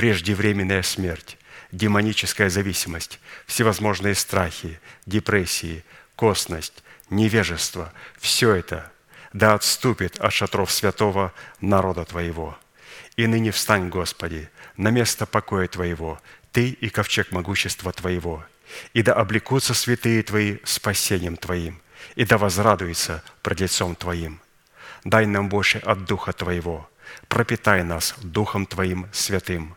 преждевременная смерть, демоническая зависимость, всевозможные страхи, депрессии, косность, невежество, все это да отступит от шатров святого народа Твоего. И ныне встань, Господи, на место покоя Твоего, Ты и ковчег могущества Твоего, и да облекутся святые Твои спасением Твоим, и да возрадуются пред лицом Твоим. Дай нам больше от Духа Твоего, пропитай нас Духом Твоим святым,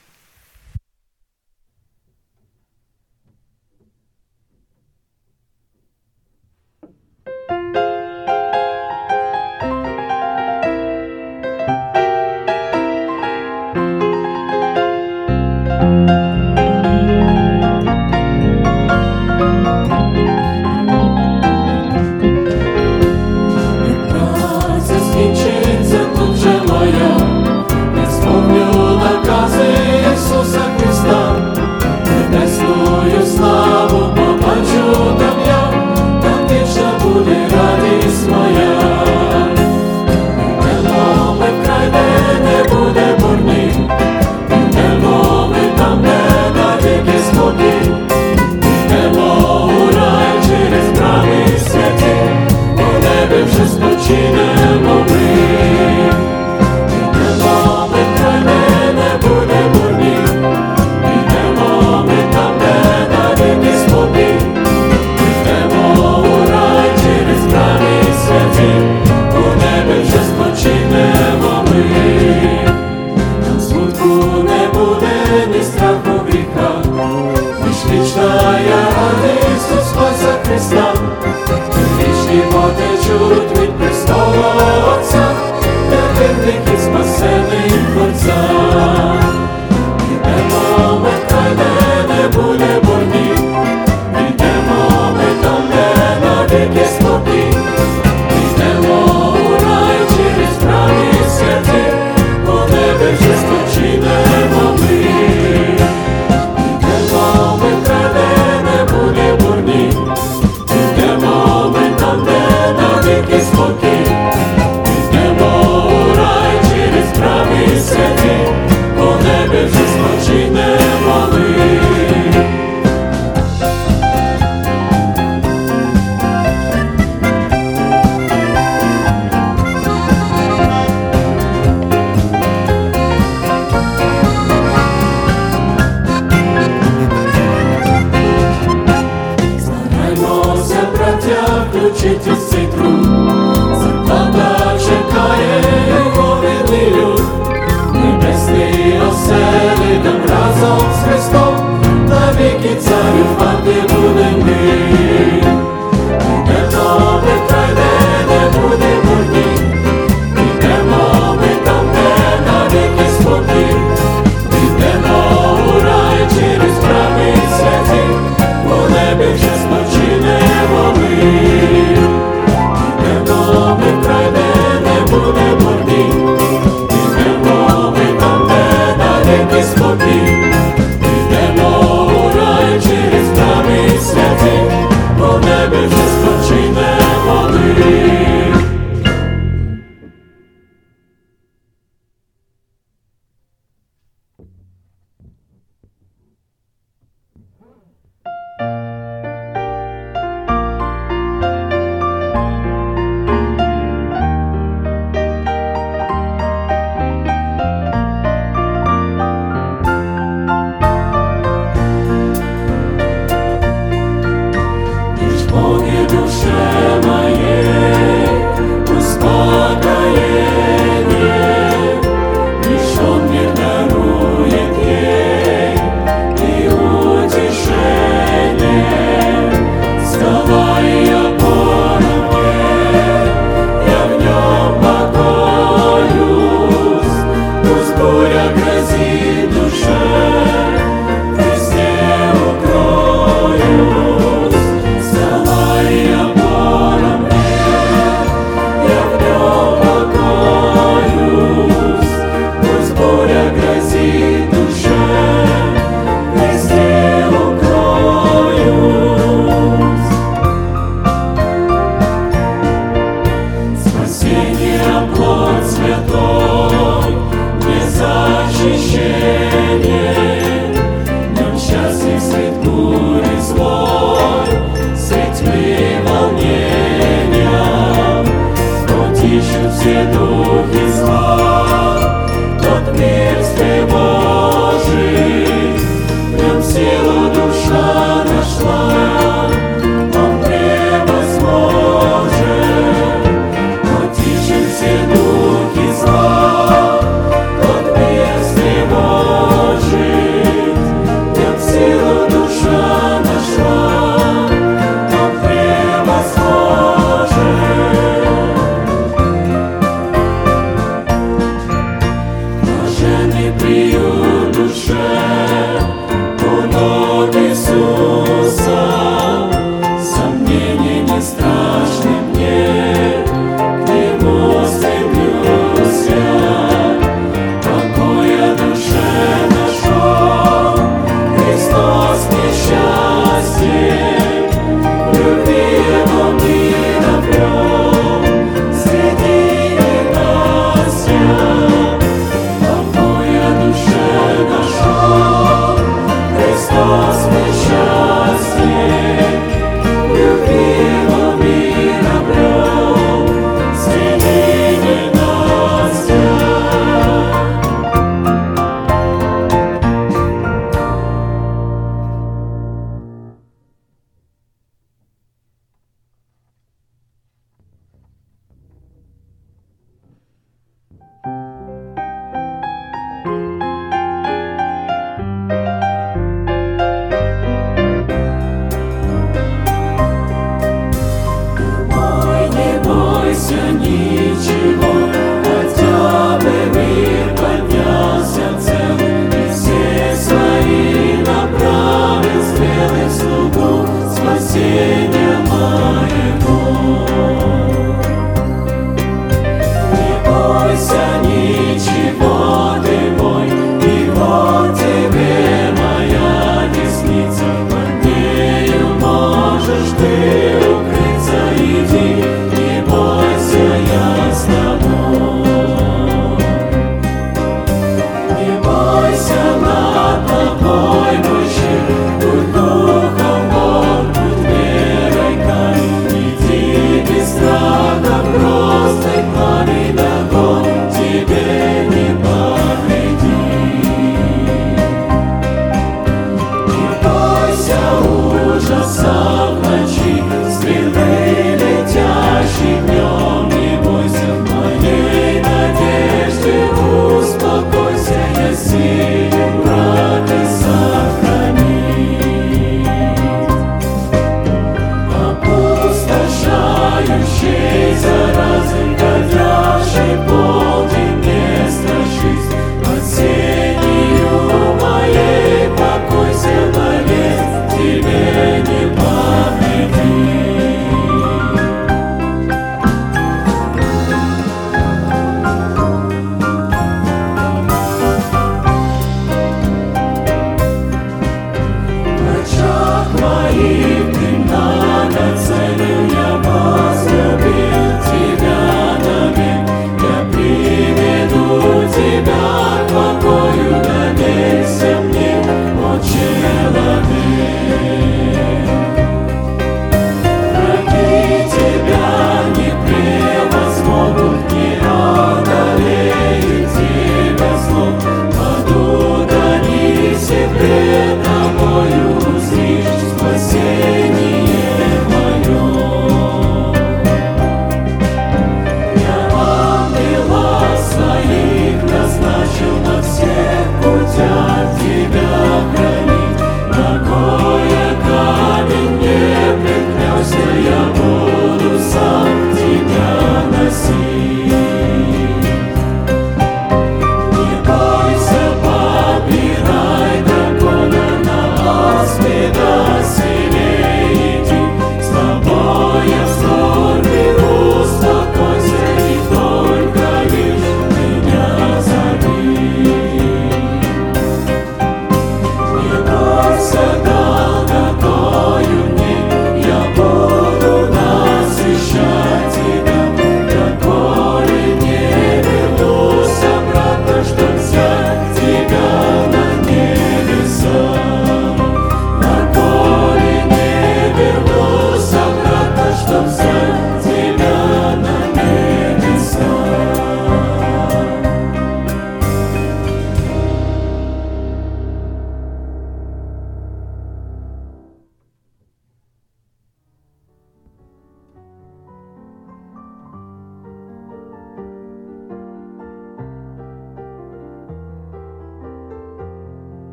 passando em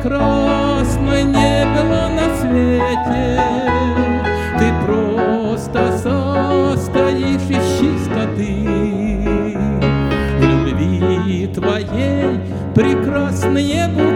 прекрасной не было на свете. Ты просто состоишь из чистоты. В любви твоей прекрасные будут.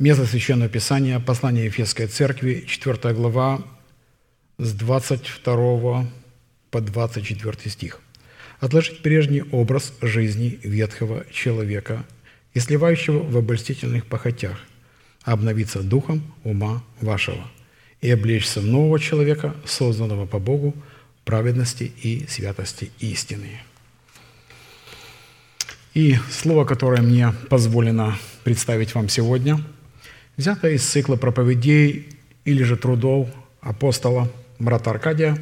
Место Священного Писания, послание Ефесской Церкви, 4 глава, с 22 по 24 стих. «Отложить прежний образ жизни ветхого человека и сливающего в обольстительных похотях, обновиться духом ума вашего и облечься нового человека, созданного по Богу, праведности и святости истины». И слово, которое мне позволено представить вам сегодня – взято из цикла проповедей или же трудов апостола брата Аркадия.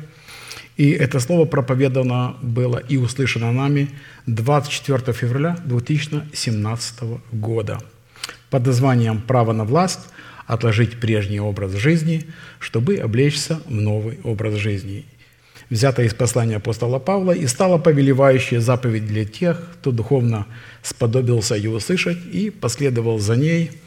И это слово проповедано было и услышано нами 24 февраля 2017 года под названием «Право на власть. Отложить прежний образ жизни, чтобы облечься в новый образ жизни». Взято из послания апостола Павла и стало повелевающая заповедь для тех, кто духовно сподобился ее услышать и последовал за ней –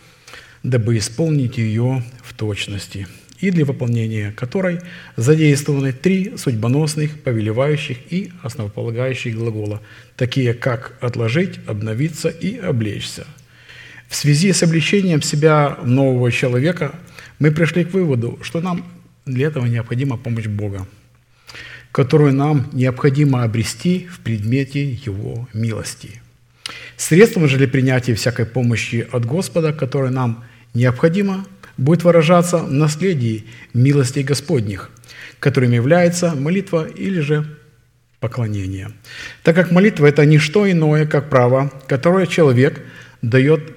дабы исполнить ее в точности, и для выполнения которой задействованы три судьбоносных, повелевающих и основополагающих глагола, такие как «отложить», «обновиться» и «облечься». В связи с обличением себя нового человека мы пришли к выводу, что нам для этого необходима помощь Бога, которую нам необходимо обрести в предмете Его милости. Средством же для принятия всякой помощи от Господа, которая нам необходимо будет выражаться в наследии милостей Господних, которым является молитва или же поклонение. Так как молитва – это не что иное, как право, которое человек дает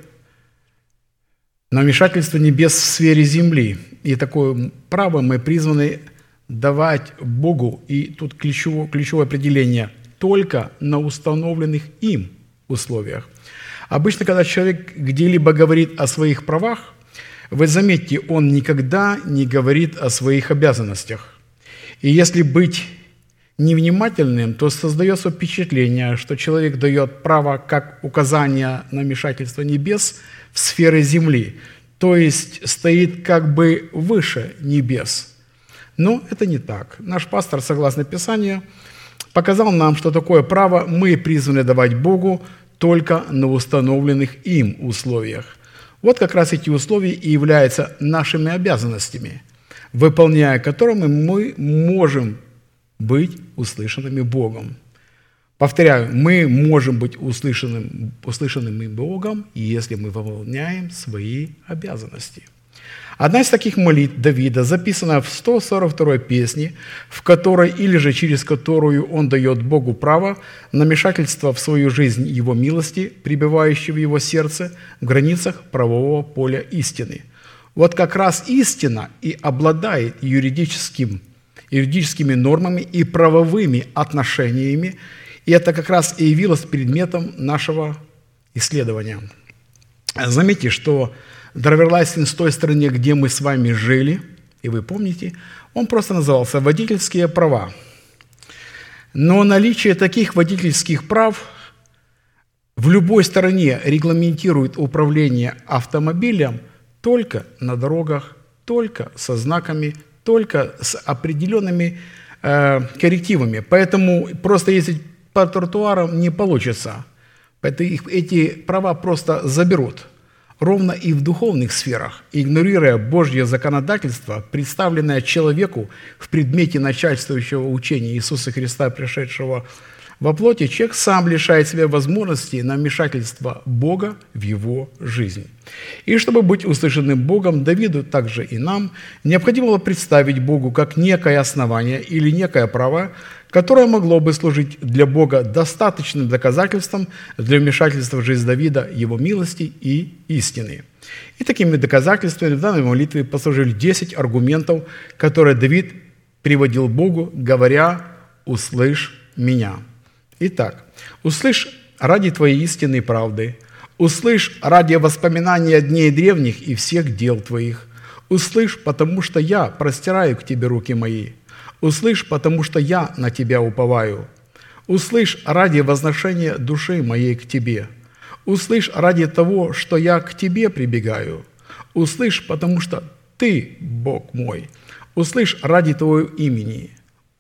на вмешательство небес в сфере земли. И такое право мы призваны давать Богу, и тут ключевое, ключевое определение – только на установленных им условиях. Обычно, когда человек где-либо говорит о своих правах, вы заметьте, он никогда не говорит о своих обязанностях. И если быть невнимательным, то создается впечатление, что человек дает право как указание на вмешательство небес в сферы земли, то есть стоит как бы выше небес. Но это не так. Наш пастор, согласно Писанию, показал нам, что такое право мы призваны давать Богу только на установленных им условиях. Вот как раз эти условия и являются нашими обязанностями, выполняя которыми мы можем быть услышанными Богом. Повторяю, мы можем быть услышанным, услышанными Богом, если мы выполняем свои обязанности – Одна из таких молитв Давида записана в 142 песне, в которой или же через которую он дает Богу право на вмешательство в свою жизнь Его милости, пребывающей в его сердце в границах правового поля истины. Вот как раз истина и обладает юридическим юридическими нормами и правовыми отношениями, и это как раз и явилось предметом нашего исследования. Заметьте, что driver license в той стране, где мы с вами жили, и вы помните, он просто назывался «водительские права». Но наличие таких водительских прав в любой стране регламентирует управление автомобилем только на дорогах, только со знаками, только с определенными э, коррективами. Поэтому просто ездить по тротуарам не получится. Поэтому их, эти права просто заберут. Ровно и в духовных сферах, игнорируя Божье законодательство, представленное человеку в предмете начальствующего учения Иисуса Христа, пришедшего во плоти, человек сам лишает себя возможности на вмешательство Бога в его жизнь. И чтобы быть услышанным Богом, Давиду также и нам, необходимо было представить Богу как некое основание или некое право, которое могло бы служить для Бога достаточным доказательством для вмешательства в жизнь Давида, его милости и истины. И такими доказательствами в данной молитве послужили 10 аргументов, которые Давид приводил Богу, говоря «Услышь меня». Итак, услышь ради Твоей истинной правды, услышь ради воспоминания дней древних и всех дел Твоих, услышь, потому что я простираю к Тебе руки мои, услышь, потому что я на Тебя уповаю, услышь ради возношения души моей к Тебе, услышь ради того, что я к Тебе прибегаю, услышь, потому что Ты, Бог мой, услышь ради Твоего имени,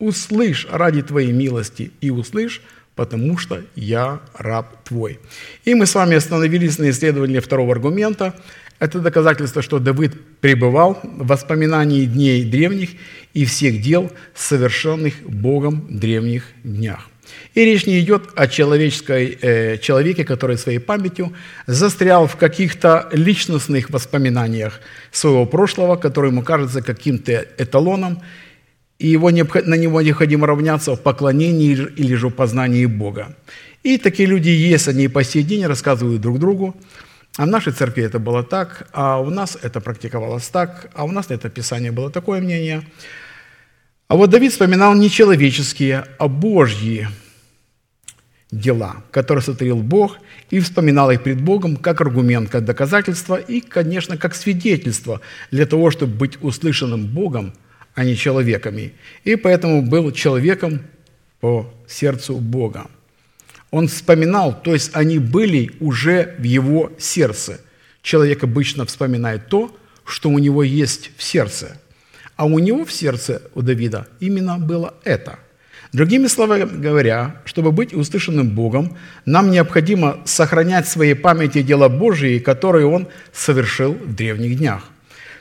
услышь ради Твоей милости и услышь, потому что я раб твой. И мы с вами остановились на исследовании второго аргумента. Это доказательство, что Давид пребывал в воспоминании дней древних и всех дел, совершенных Богом в древних днях. И речь не идет о человеческой, э, человеке, который своей памятью застрял в каких-то личностных воспоминаниях своего прошлого, который ему кажется каким-то эталоном, и его, на него необходимо равняться в поклонении или же в познании Бога. И такие люди есть, они по сей день рассказывают друг другу, а в нашей церкви это было так, а у нас это практиковалось так, а у нас на это Писание было такое мнение. А вот Давид вспоминал не человеческие, а Божьи дела, которые сотворил Бог, и вспоминал их пред Богом как аргумент, как доказательство и, конечно, как свидетельство для того, чтобы быть услышанным Богом – а не человеками. И поэтому был человеком по сердцу Бога. Он вспоминал, то есть они были уже в его сердце. Человек обычно вспоминает то, что у него есть в сердце. А у него в сердце, у Давида, именно было это. Другими словами говоря, чтобы быть услышанным Богом, нам необходимо сохранять в своей памяти дела Божьи, которые Он совершил в древних днях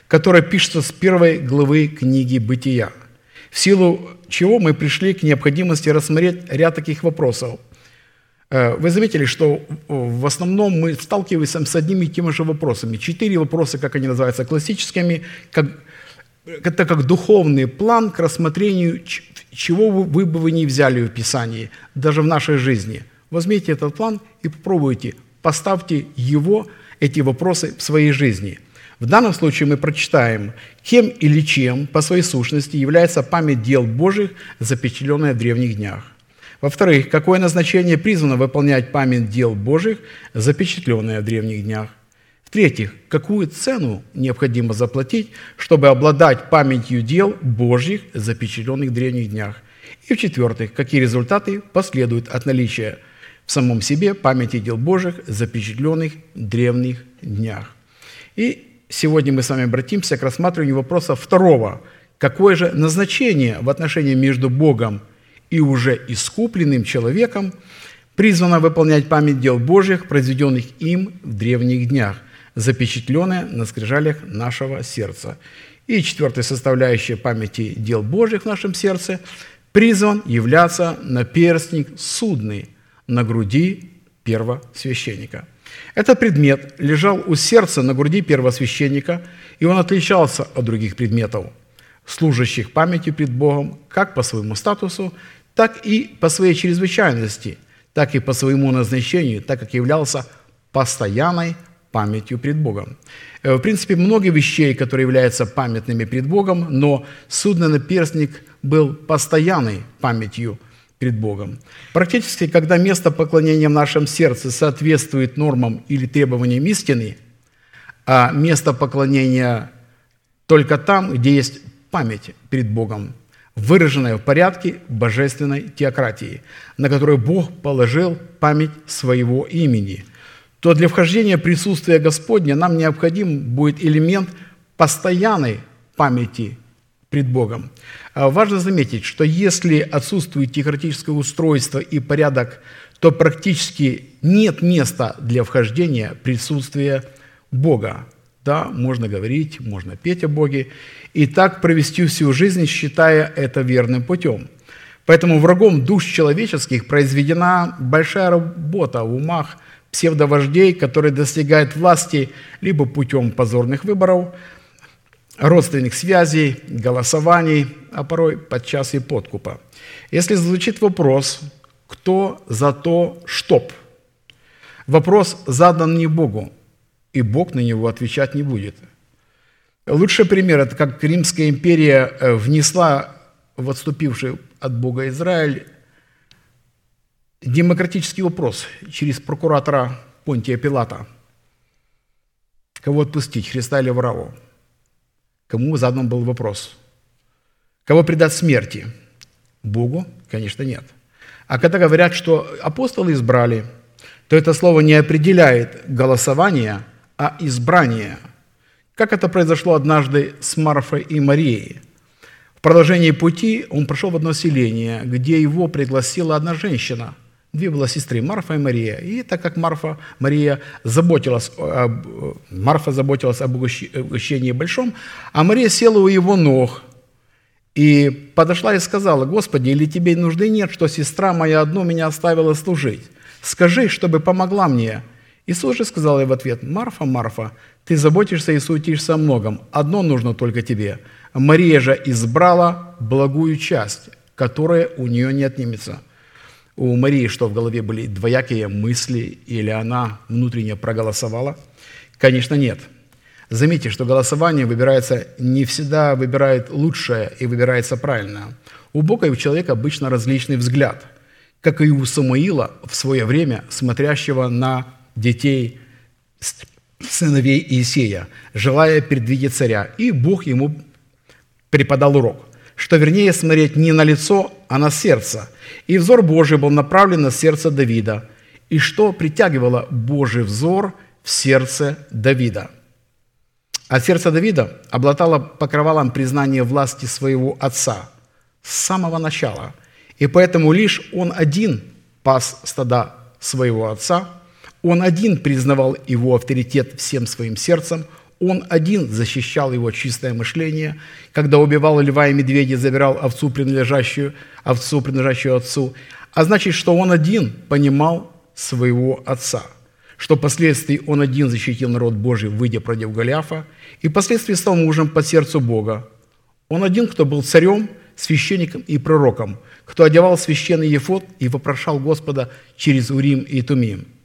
которая пишется с первой главы книги «Бытия», в силу чего мы пришли к необходимости рассмотреть ряд таких вопросов. Э, вы заметили, что в основном мы сталкиваемся с одними и теми же вопросами. Четыре вопроса, как они называются, классическими, как, это как духовный план к рассмотрению, чего вы бы вы не взяли в Писании, даже в нашей жизни. Возьмите этот план и попробуйте, поставьте его, эти вопросы в своей жизни – в данном случае мы прочитаем, кем или чем по своей сущности является память дел Божьих, запечатленная в древних днях. Во-вторых, какое назначение призвано выполнять память дел Божьих, запечатленная в древних днях. В-третьих, какую цену необходимо заплатить, чтобы обладать памятью дел Божьих, запечатленных в древних днях. И в-четвертых, какие результаты последуют от наличия в самом себе памяти дел Божьих, запечатленных в древних днях. И сегодня мы с вами обратимся к рассматриванию вопроса второго. Какое же назначение в отношении между Богом и уже искупленным человеком призвано выполнять память дел Божьих, произведенных им в древних днях, запечатленное на скрижалях нашего сердца. И четвертая составляющая памяти дел Божьих в нашем сердце призван являться наперстник судный на груди первосвященника – этот предмет лежал у сердца на груди первосвященника, и он отличался от других предметов, служащих памятью пред Богом как по своему статусу, так и по своей чрезвычайности, так и по своему назначению, так как являлся постоянной памятью пред Богом. Э, В принципе, много вещей, которые являются памятными пред Богом, но судный наперстник был постоянной памятью пред Богом. Практически, когда место поклонения в нашем сердце соответствует нормам или требованиям истины, а место поклонения только там, где есть память перед Богом, выраженная в порядке божественной теократии, на которой Бог положил память своего имени, то для вхождения присутствия Господня нам необходим будет элемент постоянной памяти пред Богом. А Важно заметить, что если отсутствует теократическое устройство и порядок, то практически нет места для вхождения присутствия Бога. Да, можно говорить, можно петь о Боге, и так провести всю жизнь, считая это верным путем. Поэтому врагом душ человеческих произведена большая работа в умах псевдовождей, которые достигают власти либо путем позорных выборов, родственных связей, голосований, а порой подчас и подкупа. Если звучит вопрос, кто за то, чтоб, вопрос задан не Богу, и Бог на него отвечать не будет. Лучший пример – это как Римская империя э, внесла в отступивший от Бога Израиль демократический вопрос через прокуратора Понтия Пилата. Кого отпустить, Христа или Вараву? Кому задан был вопрос? Кого предать смерти? Богу? Конечно, нет. А когда говорят, что апостолы избрали, то это слово не определяет голосование, а избрание. Как это произошло однажды с Марфой и Марией. В продолжении пути он прошел в одно селение, где его пригласила одна женщина. Две была сестры, Марфа и Мария. И так как Марфа, Мария заботилась, об, Марфа заботилась об угощении большом, а Мария села у его ног и подошла и сказала, «Господи, или тебе нужды нет, что сестра моя одну меня оставила служить? Скажи, чтобы помогла мне». Иисус же сказал ей в ответ, «Марфа, Марфа, ты заботишься и суетишься о многом, одно нужно только тебе. Мария же избрала благую часть, которая у нее не отнимется». У Марии что в голове были двоякие мысли, или она внутренне проголосовала? Конечно, нет. Заметьте, что голосование выбирается не всегда выбирает лучшее и выбирается правильно. У Бога и у человека обычно различный взгляд, как и у Самуила в свое время, смотрящего на детей сыновей Иисея, желая предвидеть царя. И Бог ему преподал урок, что вернее смотреть не на лицо, а на сердце. И взор Божий был направлен на сердце Давида. И что притягивало Божий взор в сердце Давида? А сердце Давида обладало покрывалом признания власти своего отца с самого начала. И поэтому лишь он один пас стада своего отца, он один признавал его авторитет всем своим сердцем – он один защищал его чистое мышление, когда убивал льва и медведя, забирал овцу, принадлежащую, овцу, принадлежащую отцу. А значит, что он один понимал своего отца, что впоследствии он один защитил народ Божий, выйдя против Голиафа, и впоследствии стал мужем по сердцу Бога. Он один, кто был царем, священником и пророком, кто одевал священный ефот и вопрошал Господа через Урим и Тумим –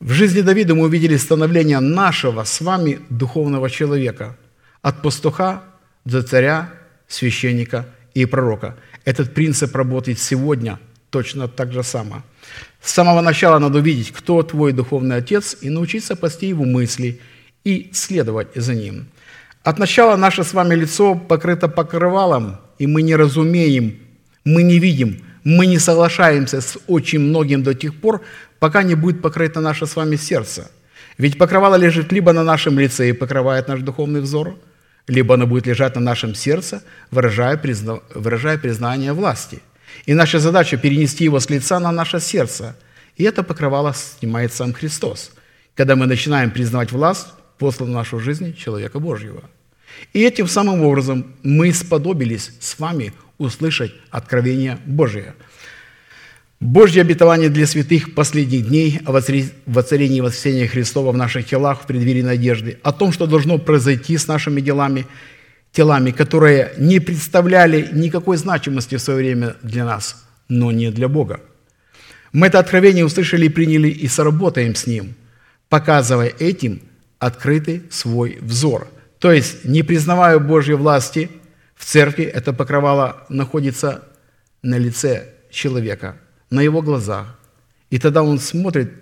в жизни Давида мы увидели становление нашего с вами духовного человека от пастуха до царя, священника и пророка. Этот принцип работает сегодня точно так же само. С самого начала надо увидеть, кто твой духовный отец, и научиться пасти его мысли и следовать за ним. От начала наше с вами лицо покрыто покрывалом, и мы не разумеем, мы не видим, мы не соглашаемся с очень многим до тех пор, пока не будет покрыто наше с вами сердце. Ведь покрывало лежит либо на нашем лице и покрывает наш духовный взор, либо оно будет лежать на нашем сердце, выражая, призна... выражая признание власти. И наша задача – перенести его с лица на наше сердце. И это покрывало снимает сам Христос, когда мы начинаем признавать власть, посланную в нашу жизнь человека Божьего. И этим самым образом мы сподобились с вами услышать откровение Божие – Божье обетование для святых последних дней о воцарении и воскресении Христова в наших телах в преддверии надежды, о том, что должно произойти с нашими делами, телами, которые не представляли никакой значимости в свое время для нас, но не для Бога. Мы это откровение услышали и приняли, и соработаем с ним. показывая этим открытый свой взор. То есть, не признавая Божьей власти в церкви, это покрывало находится на лице человека, на его глазах. И тогда он смотрит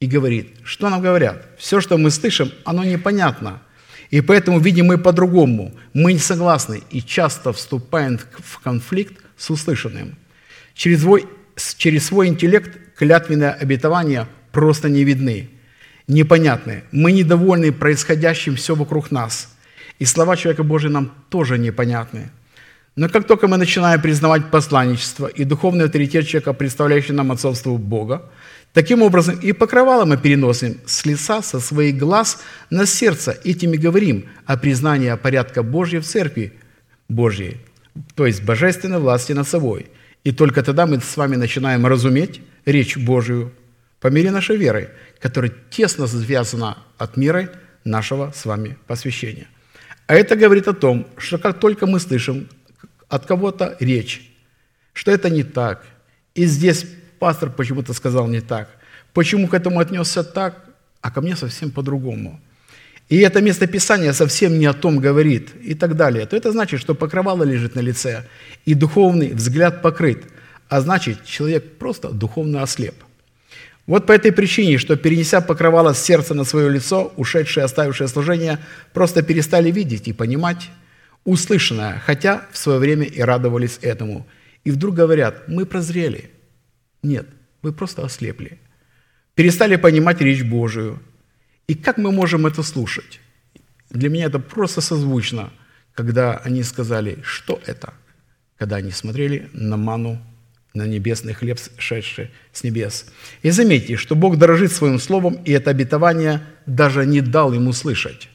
и говорит, что нам говорят? Все, что мы слышим, оно непонятно. И поэтому видим мы по-другому. Мы не согласны и часто вступаем в конфликт с услышанным. Через свой, через свой интеллект клятвенные обетования просто не видны, непонятны. Мы недовольны происходящим все вокруг нас. И слова человека Божия нам тоже непонятны. Но как только мы начинаем признавать посланничество и духовный авторитет человека, представляющий нам отцовство Бога, таким образом и покрывало мы переносим с лица, со своих глаз на сердце. Этим и говорим о признании порядка Божьей в церкви Божьей, то есть божественной власти над собой. И только тогда мы с вами начинаем разуметь речь Божию по мере нашей веры, которая тесно связана от мира нашего с вами посвящения. А это говорит о том, что как только мы слышим от кого-то речь, что это не так, и здесь пастор почему-то сказал не так, почему к этому отнесся так, а ко мне совсем по-другому. И это место Писания совсем не о том говорит и так далее, то это значит, что покрывало лежит на лице, и духовный взгляд покрыт, а значит, человек просто духовно ослеп. Вот по этой причине, что, перенеся покрывало с сердца на свое лицо, ушедшие, оставившие служение, просто перестали видеть и понимать, услышанное, хотя в свое время и радовались этому. И вдруг говорят, мы прозрели. Нет, вы просто ослепли. Перестали понимать речь Божию. И как мы можем это слушать? Для меня это просто созвучно, когда они сказали, что это? Когда они смотрели на ману, на небесный хлеб, шедший с небес. И заметьте, что Бог дорожит своим словом, и это обетование даже не дал ему слышать.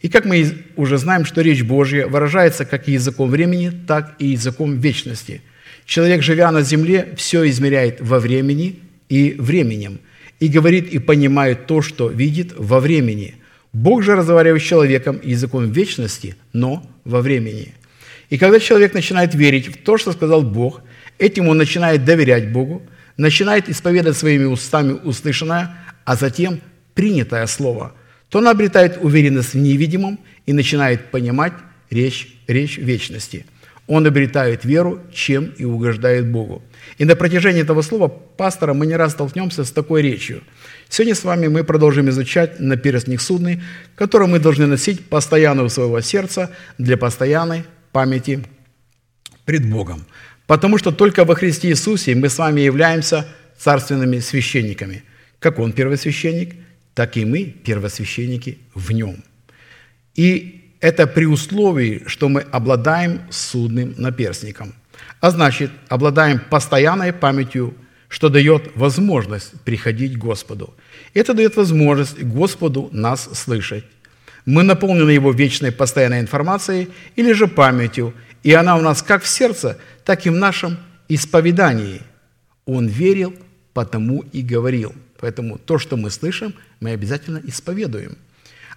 И как мы уже знаем, что речь Божья выражается как языком времени, так и языком вечности. Человек, живя на земле, все измеряет во времени и временем, и говорит и понимает то, что видит во времени. Бог же разговаривает с человеком языком вечности, но во времени. И когда человек начинает верить в то, что сказал Бог, этим он начинает доверять Богу, начинает исповедать своими устами услышанное, а затем принятое слово – то он обретает уверенность в невидимом и начинает понимать речь, речь вечности. Он обретает веру, чем и угождает Богу. И на протяжении этого слова пастора мы не раз столкнемся с такой речью. Сегодня с вами мы продолжим изучать на перстник судный, который мы должны носить постоянно у своего сердца для постоянной памяти пред Богом. Потому что только во Христе Иисусе мы с вами являемся царственными священниками. Как Он первосвященник – так и мы первосвященники в нем. И это при условии, что мы обладаем судным наперстником. А значит, обладаем постоянной памятью, что дает возможность приходить к Господу. Это дает возможность Господу нас слышать. Мы наполнены Его вечной постоянной информацией или же памятью, и она у нас как в сердце, так и в нашем исповедании. Он верил, потому и говорил – Поэтому то, что мы слышим, мы обязательно исповедуем.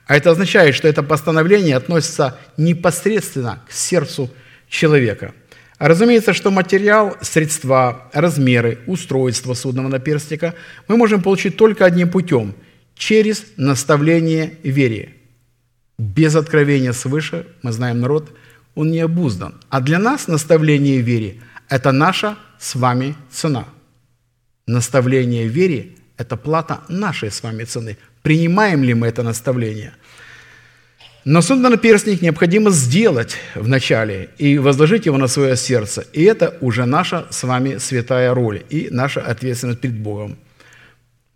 А это означает, что это постановление относится непосредственно к сердцу человека. Разумеется, что материал, средства, размеры, устройство судного наперстника мы можем получить только одним путем – через наставление вере. Без откровения свыше, мы знаем народ, он не обуздан. А для нас наставление вере – это наша с вами цена. Наставление вере это плата нашей с вами цены. Принимаем ли мы это наставление? Но судно-наперстник необходимо сделать вначале и возложить его на свое сердце. И это уже наша с вами святая роль и наша ответственность перед Богом.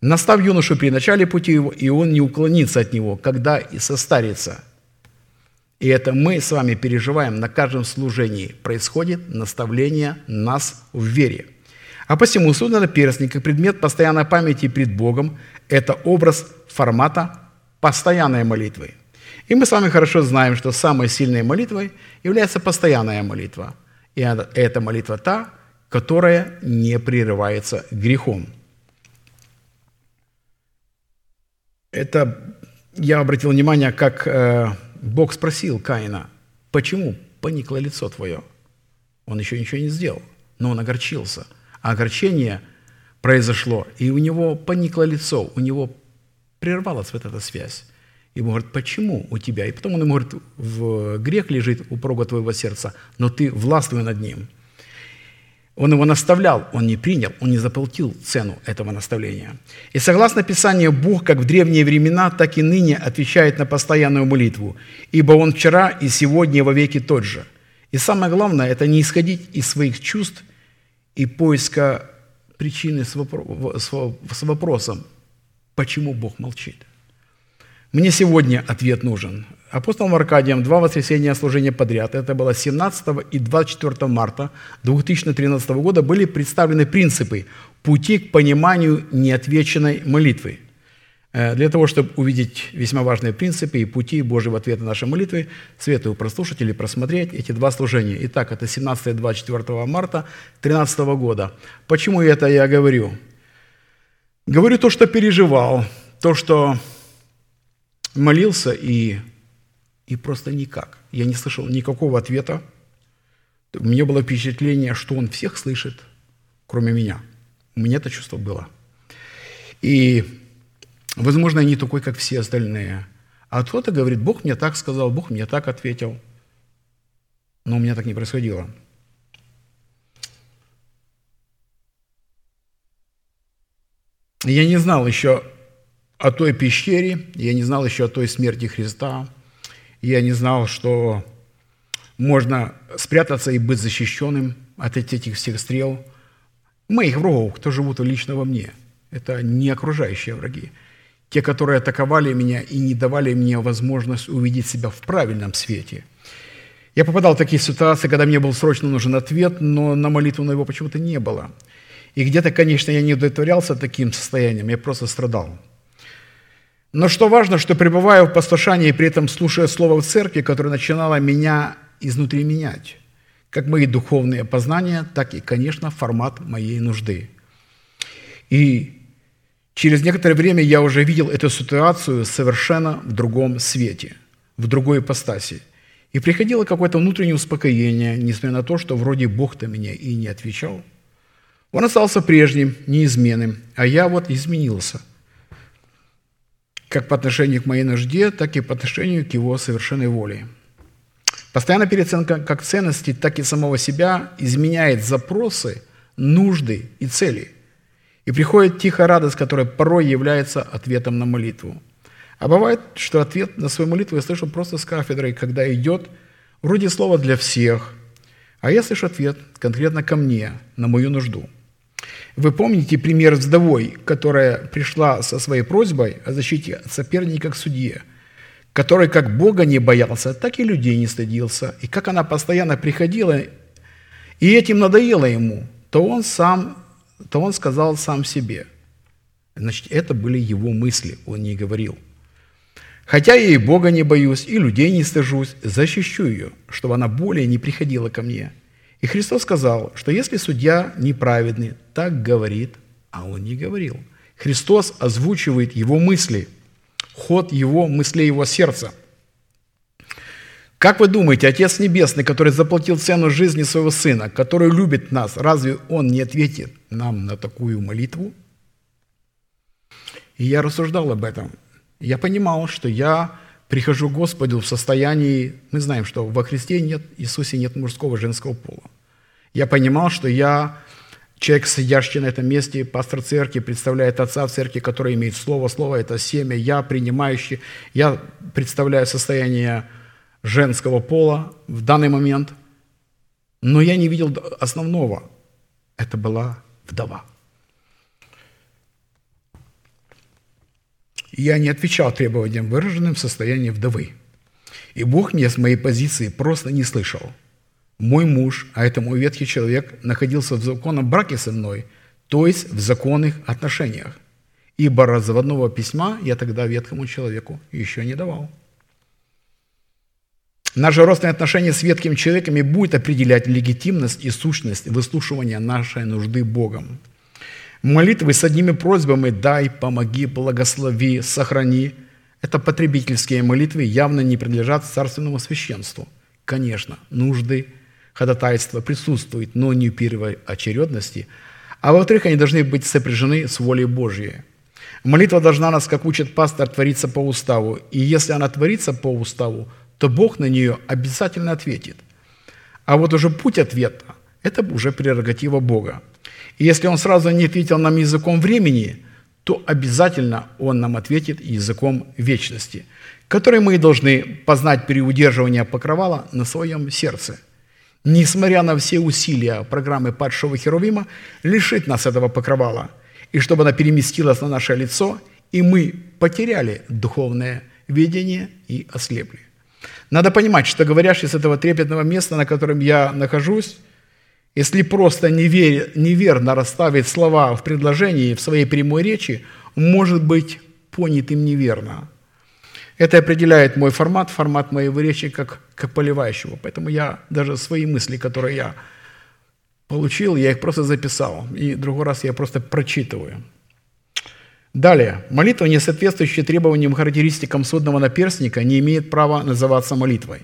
Настав юношу при начале пути его, и он не уклонится от него, когда и состарится. И это мы с вами переживаем на каждом служении. Происходит наставление нас в вере – а посему судно на перстник, как предмет постоянной памяти пред Богом, это образ формата постоянной молитвы. И мы с вами хорошо знаем, что самой сильной молитвой является постоянная молитва. И эта молитва та, которая не прерывается грехом. Это я обратил внимание, как э, Бог спросил Каина, почему поникло лицо твое? Он еще ничего не сделал, но он огорчился – огорчение произошло, и у него поникло лицо, у него прервалась вот эта связь. И он говорит, почему у тебя? И потом он ему говорит, в грех лежит у порога твоего сердца, но ты властвуй над ним. Он его наставлял, он не принял, он не заплатил цену этого наставления. И согласно Писанию, Бог как в древние времена, так и ныне отвечает на постоянную молитву, ибо Он вчера и сегодня и во веки тот же. И самое главное – это не исходить из своих чувств и поиска причины с вопросом, почему Бог молчит. Мне сегодня ответ нужен. Апостолом Аркадием два воскресенья служения подряд, это было 17 и 24 марта 2013 года, были представлены принципы пути к пониманию неотвеченной молитвы. Э, для того, чтобы увидеть весьма важные принципы и пути Божьего ответа на наши молитвы, советую прослушать или просмотреть эти два служения. Итак, это 17 и 24 марта 2013 года. Почему это я говорю? Говорю то, что переживал, то, что молился и и просто никак. Я не слышал никакого ответа. У меня было впечатление, что он всех слышит, кроме меня. У меня это чувство было. И, возможно, я не такой, как все остальные. А кто-то говорит, Бог мне так сказал, Бог мне так ответил. Но у меня так не происходило. Я не знал еще о той пещере, я не знал еще о той смерти Христа, я не знал, что можно спрятаться и быть защищенным от этих всех стрел. Моих врагов, кто живут лично во мне. Это не окружающие враги. Те, которые атаковали меня и не давали мне возможность увидеть себя в правильном свете. Я попадал в такие ситуации, когда мне был срочно нужен ответ, но на молитву на его почему-то не было. И где-то, конечно, я не удовлетворялся таким состоянием, я просто страдал. Но что важно, что пребывая в послушании и при этом слушая Слово в церкви, которое начинало меня изнутри менять, как мои духовные познания, так и, конечно, формат моей нужды. И через некоторое время я уже видел эту ситуацию совершенно в другом свете, в другой ипостаси. И приходило какое-то внутреннее успокоение, несмотря на то, что вроде Бог-то меня и не отвечал. Он остался прежним, неизменным, а я вот изменился – как по отношению к моей нужде, так и по отношению к его совершенной воле. Постоянная переоценка как ценностей, так и самого себя изменяет запросы, нужды и цели. И приходит тихая радость, которая порой является ответом на молитву. А бывает, что ответ на свою молитву я слышу просто с кафедры, когда идет вроде слова для всех, а я слышу ответ конкретно ко мне, на мою нужду – вы помните пример с вдовой, которая пришла со своей просьбой о защите от соперника к судье, который как Бога не боялся, так и людей не стыдился. И как она постоянно приходила, и этим надоело ему, то он сам, то он сказал сам себе. Значит, это были его мысли, он не говорил. Хотя я и Бога не боюсь, и людей не стыжусь, защищу ее, чтобы она более не приходила ко мне – и Христос сказал, что если судья неправедный, так говорит, а он не говорил. Христос озвучивает его мысли, ход его мыслей, его сердца. Как вы думаете, Отец Небесный, который заплатил цену жизни своего Сына, который любит нас, разве Он не ответит нам на такую молитву? И я рассуждал об этом. Я понимал, что я прихожу к Господу в состоянии, мы знаем, что во Христе нет, Иисусе нет мужского женского пола. Я понимал, что я человек, сидящий на этом месте, пастор церкви, представляет отца в церкви, который имеет слово. Слово – это семя. Я принимающий. Я представляю состояние женского пола в данный момент. Но я не видел основного. Это была вдова. Я не отвечал требованиям, выраженным в состоянии вдовы. И Бог меня с моей позиции просто не слышал. Мой муж, а это мой ветхий человек, находился в законном браке со мной, то есть в законных отношениях. Ибо разводного письма я тогда ветхому человеку еще не давал. Наше родственное отношение с ветхим человеком и будет определять легитимность и сущность выслушивания нашей нужды Богом – Молитвы с одними просьбами «дай», «помоги», «благослови», «сохрани» – это потребительские молитвы, явно не принадлежат царственному священству. Конечно, нужды, ходатайства присутствуют, но не в первой очередности. А во-вторых, они должны быть сопряжены с волей Божьей. Молитва должна нас, как учит пастор, твориться по уставу. И если она творится по уставу, то Бог на нее обязательно ответит. А вот уже путь ответа – это уже прерогатива Бога. И если Он сразу не ответил нам языком времени, то обязательно Он нам ответит языком вечности, который мы должны познать при удерживании покрывала на своем сердце. Несмотря на все усилия программы падшего Херувима, лишить нас этого покрывала – и чтобы она переместилась на наше лицо, и мы потеряли духовное видение и ослепли. Надо понимать, что говорящий с этого трепетного места, на котором я нахожусь, если просто невер, неверно расставить слова в предложении, в своей прямой речи, может быть понятым неверно. Это определяет мой формат, формат моей речи как, как поливающего. Поэтому я даже свои мысли, которые я получил, я их просто записал. И другой раз я просто прочитываю. Далее. Молитва, не соответствующая требованиям характеристикам судного наперстника, не имеет права называться молитвой.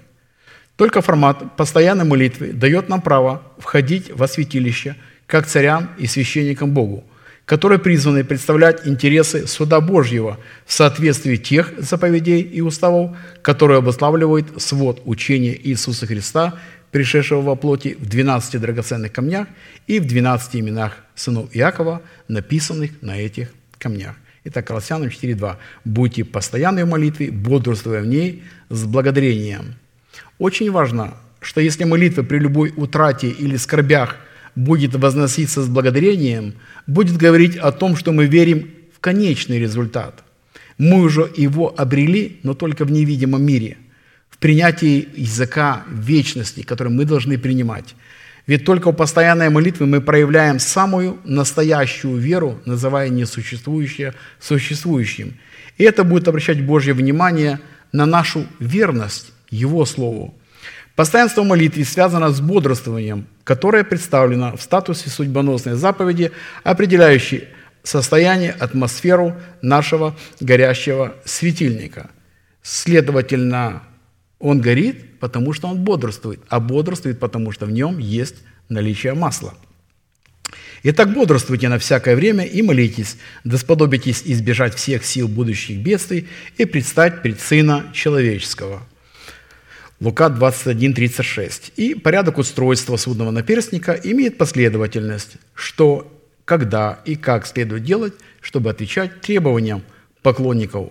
Только формат постоянной молитвы дает нам право входить во святилище как царям и священникам Богу, которые призваны представлять интересы суда Божьего в соответствии тех заповедей и уставов, которые обуславливают свод учения Иисуса Христа пришедшего во плоти в 12 драгоценных камнях и в 12 именах сынов Иакова, написанных на этих камнях. Итак, Колоссянам 4.2. «Будьте постоянной в молитве, бодрствуя в ней с благодарением». Очень важно, что если молитва при любой утрате или скорбях будет возноситься с благодарением, будет говорить о том, что мы верим в конечный результат. Мы уже его обрели, но только в невидимом мире – принятии языка вечности, который мы должны принимать. Ведь только в постоянной молитве мы проявляем самую настоящую веру, называя несуществующее существующим. И это будет обращать Божье внимание на нашу верность Его Слову. Постоянство молитвы связано с бодрствованием, которое представлено в статусе судьбоносной заповеди, определяющей состояние, атмосферу нашего горящего светильника. Следовательно, он горит, потому что он бодрствует, а бодрствует, потому что в нем есть наличие масла. Итак, бодрствуйте на всякое время и молитесь, да сподобитесь избежать всех сил будущих бедствий и предстать пред Сына Человеческого. Лука 21, 36. И порядок устройства судного наперстника имеет последовательность, что когда и как следует делать, чтобы отвечать требованиям поклонников,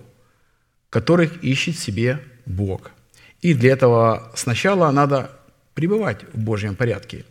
которых ищет себе Бог – и для этого сначала надо пребывать в Божьем порядке.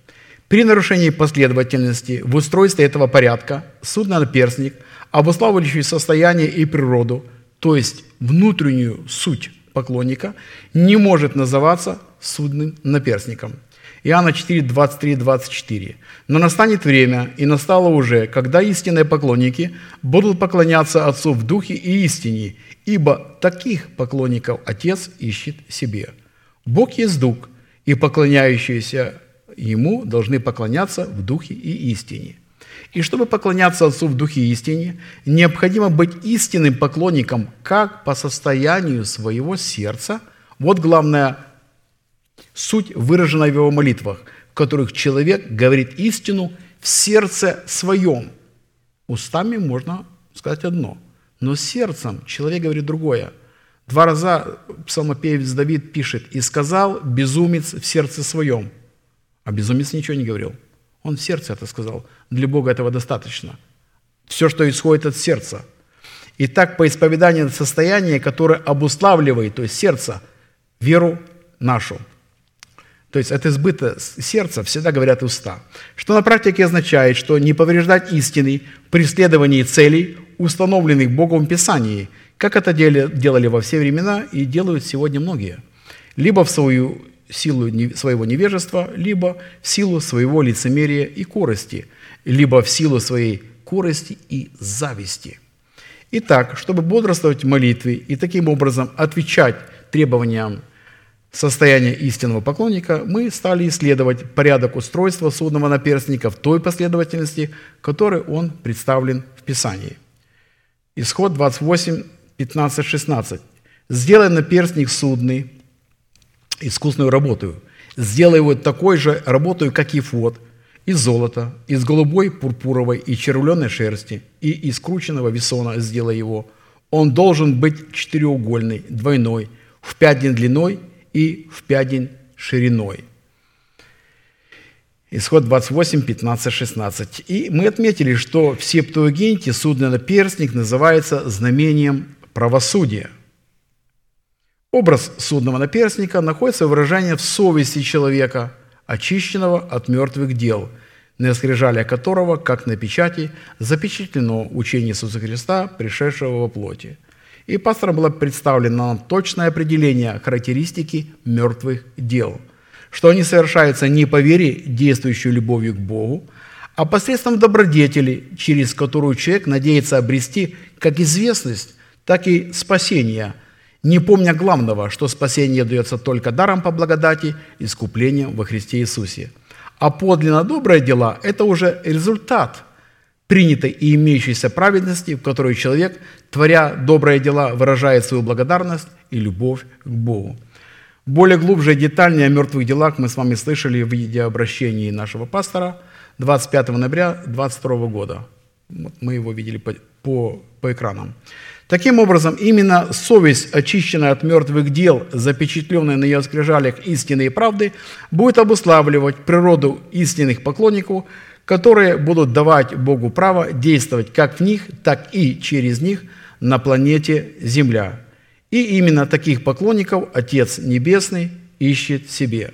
При нарушении последовательности в устройстве этого порядка судно-наперстник, обуславливающий состояние и природу, то есть внутреннюю суть поклонника, не может называться судным наперстником – Иоанна 4, 23, 24. «Но настанет время, и настало уже, когда истинные поклонники будут поклоняться Отцу в духе и истине, ибо таких поклонников Отец ищет себе. Бог есть Дух, и поклоняющиеся Ему должны поклоняться в духе и истине. И чтобы поклоняться Отцу в духе и истине, необходимо быть истинным поклонником как по состоянию своего сердца. Вот главное – Суть выражена в его молитвах, которых человек говорит истину в сердце своем. Устами можно сказать одно, но сердцем человек говорит другое. Два раза псалмопевец Давид пишет, «И сказал безумец в сердце своем». А безумец ничего не говорил. Он в сердце это сказал. Для Бога этого достаточно. Все, что исходит от сердца. И так по исповеданию состояния, которое обуславливает, то есть сердце, веру нашу – то есть от избыта сердца всегда говорят уста. Что на практике означает, что не повреждать истины в преследовании целей, установленных Богом в Писании, как это делали во все времена и делают сегодня многие. Либо в свою силу своего невежества, либо в силу своего лицемерия и корости, либо в силу своей корости и зависти. Итак, чтобы бодрствовать в молитве и таким образом отвечать требованиям состояние истинного поклонника, мы стали исследовать порядок устройства судного наперстника в той последовательности, которой он представлен в Писании. Исход 28, 15, 16. «Сделай наперстник судный искусную работу, сделай его такой же работой, как и фот, из золота, из голубой, пурпуровой и червленой шерсти, и из крученного весона сделай его. Он должен быть четыреугольный, двойной, в пять дней длиной и в дней шириной. Исход 28, 15, 16. И мы отметили, что в Септуагинте судный наперстник называется знамением правосудия. Образ судного наперстника находится выражение в совести человека, очищенного от мертвых дел, на скрижале которого, как на печати, запечатлено учение Иисуса Христа, пришедшего во плоти. И пастором было представлено точное определение характеристики мертвых дел – что они совершаются не по вере, действующей любовью к Богу, а посредством добродетели, через которую человек надеется обрести как известность, так и спасение, не помня главного, что спасение дается только даром по благодати, искуплением во Христе Иисусе. А подлинно добрые дела – это уже результат принятой и имеющейся праведности, в которой человек, творя добрые дела, выражает свою благодарность и любовь к Богу. Более глубже и детальнее о мертвых делах мы с вами слышали в видеообращении нашего пастора 25 ноября 2022 года. Вот мы его видели по, по, по экранам. Таким образом, именно совесть, очищенная от мертвых дел, запечатленная на ее скрижалях истины и правды, будет обуславливать природу истинных поклонников, которые будут давать Богу право действовать как в них, так и через них на планете Земля – и именно таких поклонников Отец Небесный ищет себе.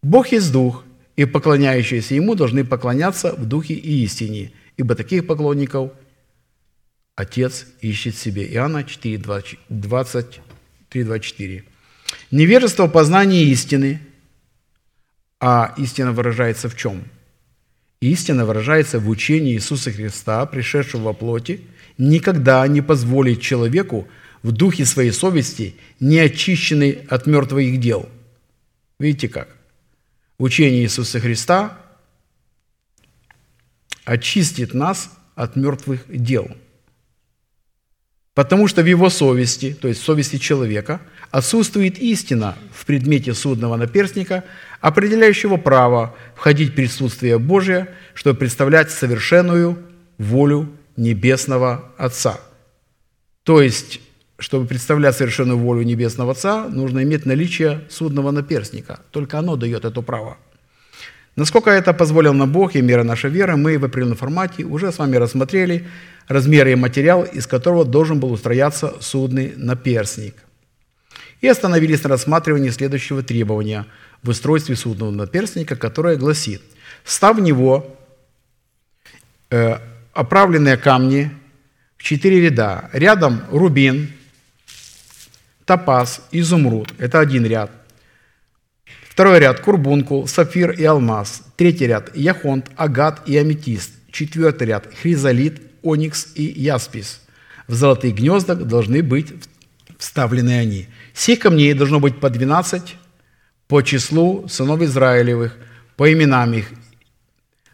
Бог есть Дух, и поклоняющиеся Ему должны поклоняться в Духе и истине, ибо таких поклонников Отец ищет себе. Иоанна 4, 23, 24. Невежество в познании истины, а истина выражается в чем? Истина выражается в учении Иисуса Христа, пришедшего во плоти, никогда не позволит человеку в духе своей совести, не очищенный от мертвых дел. Видите как? Учение Иисуса Христа очистит нас от мертвых дел. Потому что в его совести, то есть в совести человека, отсутствует истина в предмете судного наперстника, определяющего право входить в присутствие Божие, чтобы представлять совершенную волю Небесного Отца. То есть чтобы представлять совершенную волю Небесного Отца, нужно иметь наличие судного наперстника. Только оно дает это право. Насколько это позволил нам Бог и мера нашей веры, мы в определенном формате уже с вами рассмотрели размеры и материал, из которого должен был устрояться судный наперстник. И остановились на рассматривании следующего требования в устройстве судного наперстника, которое гласит, «Став в него э, оправленные камни в четыре ряда. Рядом рубин, топаз, изумруд. Это один ряд. Второй ряд – курбункул, сапфир и алмаз. Третий ряд – яхонт, агат и аметист. Четвертый ряд – хризолит, оникс и яспис. В золотые гнезда должны быть вставлены они. Сих камней должно быть по 12 по числу сынов Израилевых, по именам их.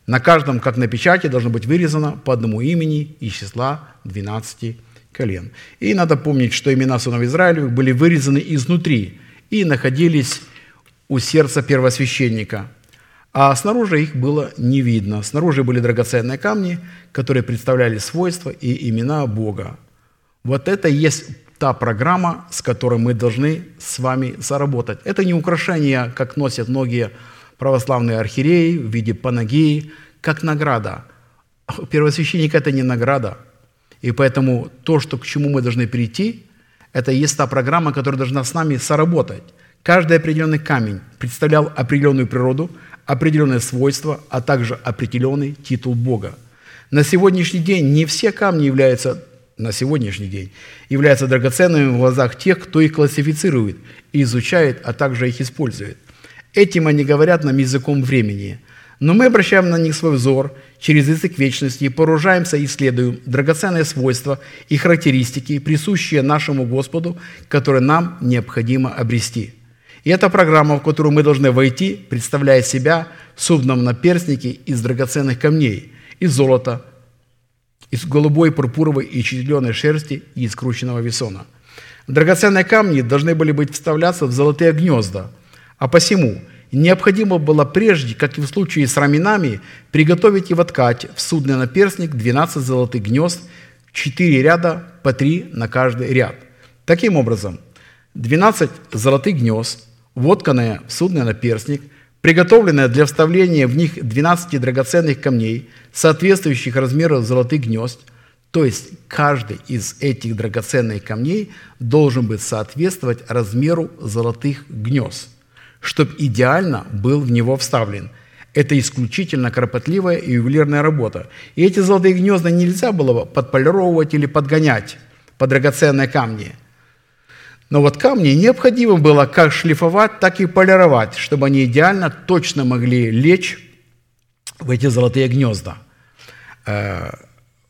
На каждом, как на печати, должно быть вырезано по одному имени из числа 12 колен. И надо помнить, что имена сынов Израилевых были вырезаны изнутри и находились у сердца первосвященника, а снаружи их было не видно. Снаружи были драгоценные камни, которые представляли свойства и имена Бога. Вот это и есть та программа, с которой мы должны с вами заработать. Это не украшение, как носят многие православные архиереи в виде панагии, как награда. Первосвященник – это не награда – и поэтому то, что, к чему мы должны прийти, это и есть та программа, которая должна с нами соработать. Каждый определенный камень представлял определенную природу, определенные свойства, а также определенный титул Бога. На сегодняшний день не все камни являются на сегодняшний день являются драгоценными в глазах тех, кто их классифицирует изучает, а также их использует. Этим они говорят нам языком времени – но мы обращаем на них свой взор через язык вечности и пооружаемся и исследуем драгоценные свойства и характеристики, присущие нашему Господу, которые нам необходимо обрести. И эта программа, в которую мы должны войти, представляет себя в судном наперстнике из драгоценных камней, из золота, из голубой, пурпуровой и червленой шерсти и из скрученного весона. Драгоценные камни должны были быть вставляться в золотые гнезда, а посему – необходимо было прежде, как и в случае с раменами, приготовить и воткать в судный наперстник 12 золотых гнезд, 4 ряда по 3 на каждый ряд. Таким образом, 12 золотых гнезд, вотканное в судный наперстник, приготовленное для вставления в них 12 драгоценных камней, соответствующих размеру золотых гнезд – то есть каждый из этих драгоценных камней должен быть соответствовать размеру золотых гнезд, чтобы идеально был в него вставлен. Это исключительно кропотливая и ювелирная работа. И эти золотые гнезда нельзя было подполировать или подгонять под драгоценные камни. Но вот камни необходимо было как шлифовать, так и полировать, чтобы они идеально, точно могли лечь в эти золотые гнезда э,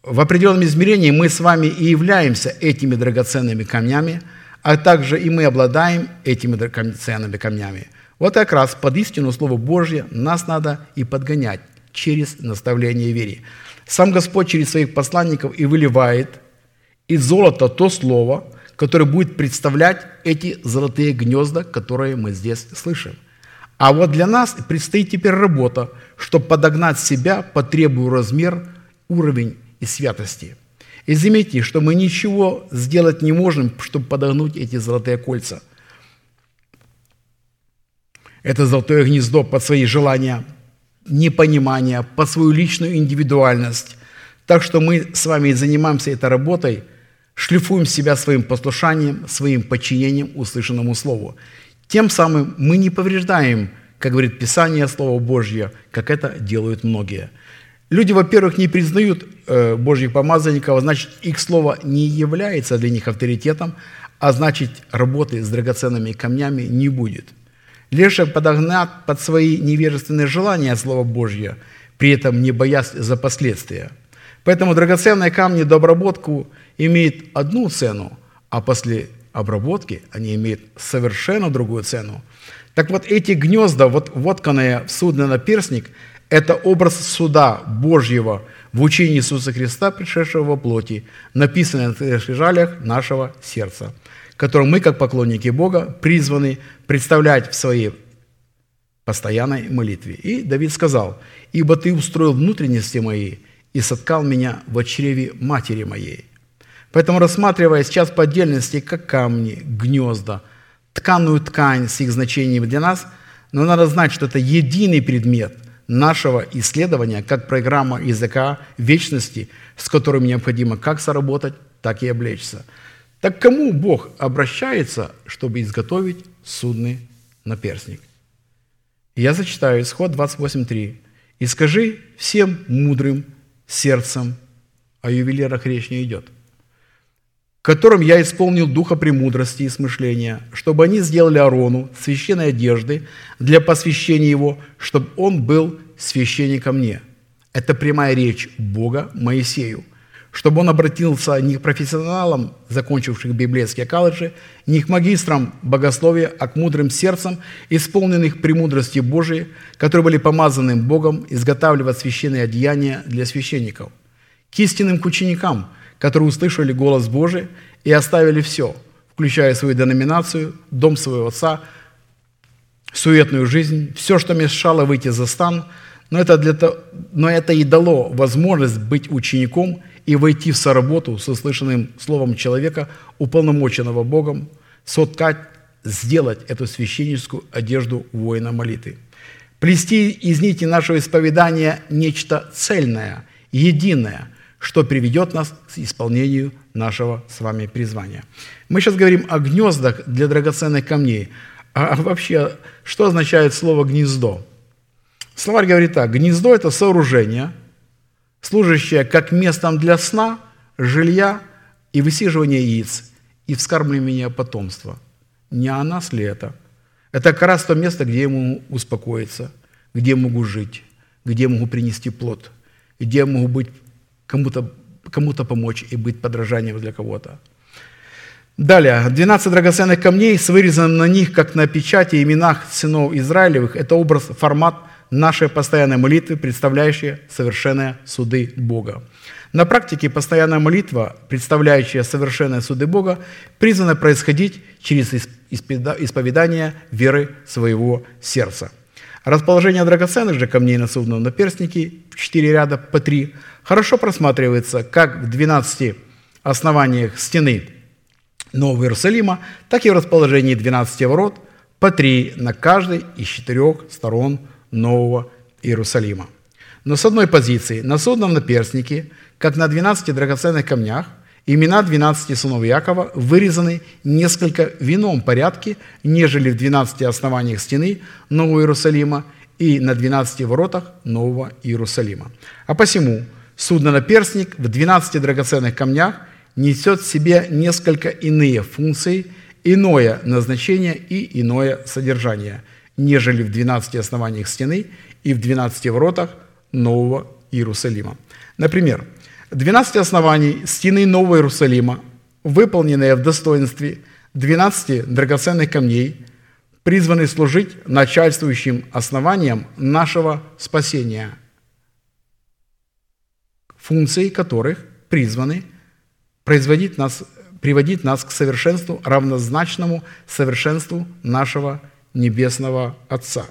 в определенном измерении мы с вами и являемся этими драгоценными камнями, а также и мы обладаем этими драгоценными камнями. Вот как раз под истину Слова Божье нас надо и подгонять через наставление вере. Сам Господь через своих посланников и выливает из золота то слово, которое будет представлять эти золотые гнезда, которые мы здесь слышим. А вот для нас предстоит теперь работа, чтобы подогнать себя по требую размер, уровень и святости. И заметьте, что мы ничего сделать не можем, чтобы подогнуть эти золотые кольца. Это золотое гнездо под свои желания, непонимание, под свою личную индивидуальность. Так что мы с вами занимаемся этой работой, шлифуем себя своим послушанием, своим подчинением услышанному Слову. Тем самым мы не повреждаем, как говорит Писание, Слово Божье, как это делают многие – Люди, во-первых, не признают э, Божьих помазанников, а значит, их слово не является для них авторитетом, а значит, работы с драгоценными камнями не будет. Лишь подогнать под свои невежественные желания Слово Божье, при этом не боясь за последствия. Поэтому драгоценные камни до имеют одну цену, а после обработки они имеют совершенно другую цену. Так вот, эти гнезда, вот вотканные в судный наперстник – это образ суда Божьего в учении Иисуса Христа, пришедшего во плоти, написанный на скрижалях нашего сердца, которым мы, как поклонники Бога, призваны представлять в своей постоянной молитве. И Давид сказал, «Ибо ты устроил внутренности мои и соткал меня в чреве матери моей». Поэтому, рассматривая сейчас по отдельности, как камни, гнезда, тканую ткань с их значением для нас, но надо знать, что это единый предмет – нашего исследования как программа языка вечности, с которым необходимо как соработать, так и облечься. Так кому Бог обращается, чтобы изготовить судный наперстник? Я зачитаю исход 28.3. «И скажи всем мудрым сердцем, о ювелирах речь не идет, которым я исполнил духа премудрости и смышления, чтобы они сделали Арону священной одежды для посвящения его, чтобы он был священником мне. Это прямая речь Бога Моисею, чтобы он обратился не к профессионалам, закончивших библейские колледжи, не к магистрам богословия, а к мудрым сердцам, исполненных премудрости Божией, которые были помазаны Богом изготавливать священные одеяния для священников, к истинным к ученикам – которые услышали голос Божий и оставили все, включая свою деноминацию, дом своего отца, суетную жизнь, все, что мешало выйти за стан, но это, для того, но это и дало возможность быть учеником и войти в соработу с услышанным словом человека, уполномоченного Богом, соткать, сделать эту священническую одежду воина молитвы. Плести из нити нашего исповедания нечто цельное, единое – что приведет нас к исполнению нашего с вами призвания. Мы сейчас говорим о гнездах для драгоценных камней. А вообще, что означает слово «гнездо»? Словарь говорит так. Гнездо – это сооружение, служащее как местом для сна, жилья и высиживания яиц и вскармливания потомства. Не о нас ли это? Это как раз то место, где я могу успокоиться, где я могу жить, где я могу принести плод, где я могу быть кому-то кому помочь и быть подражанием для кого-то. Далее, 12 драгоценных камней с вырезанным на них, как на печати, именах сынов Израилевых. Это образ, формат нашей постоянной молитвы, представляющая совершенные суды Бога. На практике постоянная молитва, представляющая совершенные суды Бога, призвана происходить через исповедание веры своего сердца. Расположение драгоценных же камней на судном наперстнике в четыре ряда по три хорошо просматривается как в 12 основаниях стены Нового Иерусалима, так и в расположении 12 ворот по три на каждой из четырех сторон Нового Иерусалима. Но с одной позиции, на судном наперстнике, как на 12 драгоценных камнях, имена 12 сынов Якова вырезаны несколько в ином порядке, нежели в 12 основаниях стены Нового Иерусалима и на 12 воротах Нового Иерусалима. А посему судно-наперстник в 12 драгоценных камнях несет в себе несколько иные функции, иное назначение и иное содержание, нежели в 12 основаниях стены и в 12 воротах Нового Иерусалима. Например, 12 оснований стены Нового Иерусалима, выполненные в достоинстве 12 драгоценных камней, призваны служить начальствующим основанием нашего спасения, функции которых призваны производить нас, приводить нас к совершенству, равнозначному совершенству нашего Небесного Отца.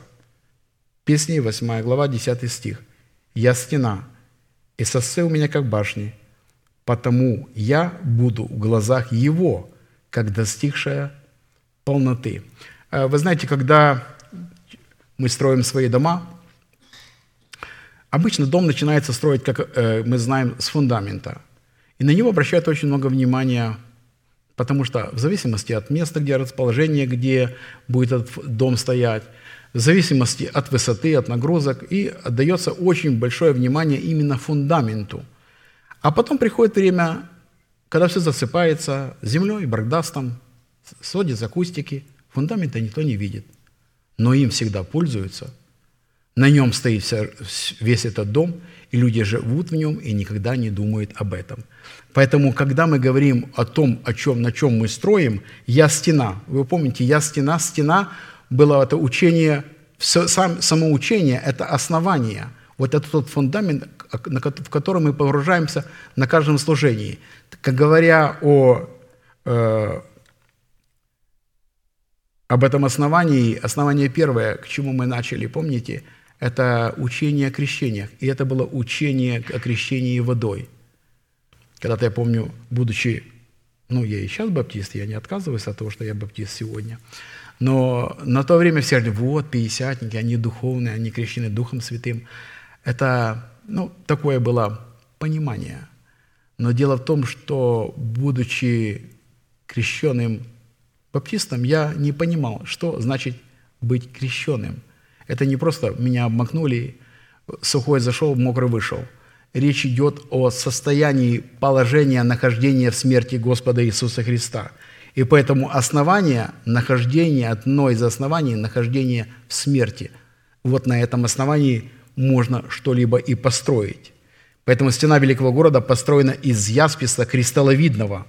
Песни 8 глава, 10 стих – я стена, и сосы у меня как башни, потому я буду в глазах его, как достигшая полноты». А вы знаете, когда мы строим свои дома, обычно дом начинается строить, как э, мы знаем, с фундамента. И на него обращают очень много внимания, потому что в зависимости от места, где расположение, где будет этот дом стоять – в зависимости от высоты, от нагрузок, и отдается очень большое внимание именно фундаменту. А потом приходит время, когда все засыпается землей, брагдастом, сводятся акустики, фундамента никто не видит, но им всегда пользуются. На нем стоит вся, весь этот дом, и люди живут в нем и никогда не думают об этом. Поэтому, когда мы говорим о том, о чем, на чем мы строим, «я стена», вы помните, «я стена», «стена» было это учение, все, сам, само учение – это основание, вот это тот фундамент, в который мы погружаемся на каждом служении. Как говоря о, э, об этом основании, основание первое, к чему мы начали, помните, это учение о крещениях. И это было учение о крещении водой. Когда-то я помню, будучи, ну, я и сейчас баптист, я не отказываюсь от того, что я баптист сегодня – но на то время все говорили, вот, пятидесятники, они духовные, они крещены Духом Святым. Это, ну, такое было понимание. Но дело в том, что, будучи крещенным баптистом, я не понимал, что значит быть крещенным. Это не просто меня обмакнули, сухой зашел, мокрый вышел. Речь идет о состоянии положения нахождения в смерти Господа Иисуса Христа – и поэтому основание нахождения, одно из оснований нахождения в смерти. Вот на этом основании можно что-либо и построить. Поэтому стена великого города построена из ясписа кристалловидного,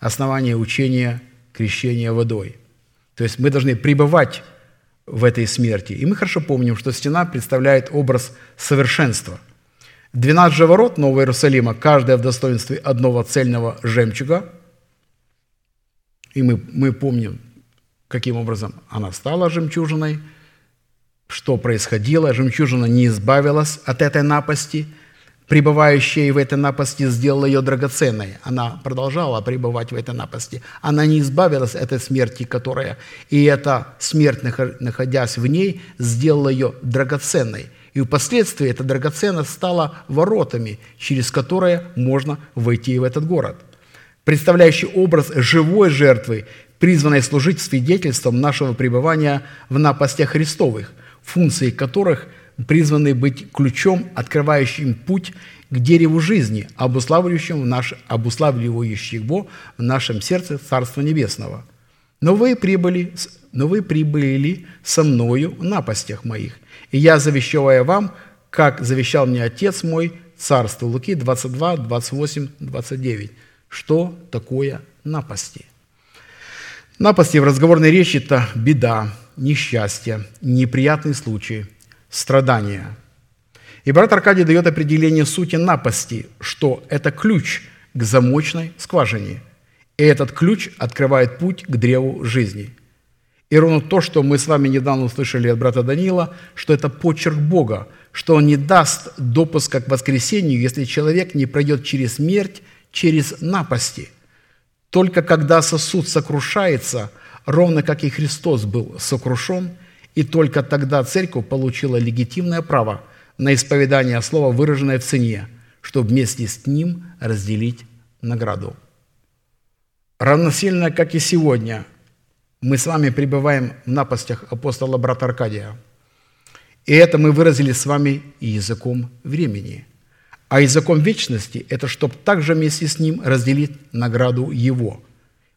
основания учения крещения водой. То есть мы должны пребывать в этой смерти. И мы хорошо помним, что стена представляет образ совершенства. 12 же ворот Нового Иерусалима, каждая в достоинстве одного цельного жемчуга – и мы, мы помним, каким образом она стала жемчужиной, что происходило. Жемчужина не избавилась от этой напасти, пребывающая в этой напасти сделала ее драгоценной. Она продолжала пребывать в этой напасти. Она не избавилась от этой смерти, которая... И эта смерть, находясь в ней, сделала ее драгоценной. И впоследствии эта драгоценность стала воротами, через которые можно войти в этот город – представляющий образ живой жертвы, призванной служить свидетельством нашего пребывания в напастях Христовых, функции которых призваны быть ключом, открывающим путь к дереву жизни, обуславливающим в наш, обуславливающим в нашем сердце Царства Небесного. Но вы прибыли, но вы прибыли со мною в напастях моих, и я завещаю вам, как завещал мне Отец мой, Царство Луки 22, 28, 29. Что такое напасти? Напасти в разговорной речи – это беда, несчастье, неприятный случай, страдания. И брат Аркадий дает определение сути напасти, что это ключ к замочной скважине. И этот ключ открывает путь к древу жизни. И ровно то, что мы с вами недавно услышали от брата Данила, что это почерк Бога, что Он не даст допуска к воскресению, если человек не пройдет через смерть, через напасти. Только когда сосуд сокрушается, ровно как и Христос был сокрушен, и только тогда церковь получила легитимное право на исповедание слова, выраженное в цене, чтобы вместе с ним разделить награду. Равносильно, как и сегодня, мы с вами пребываем в напастях апостола брата Аркадия. И это мы выразили с вами языком времени. А языком вечности – это чтобы также вместе с ним разделить награду его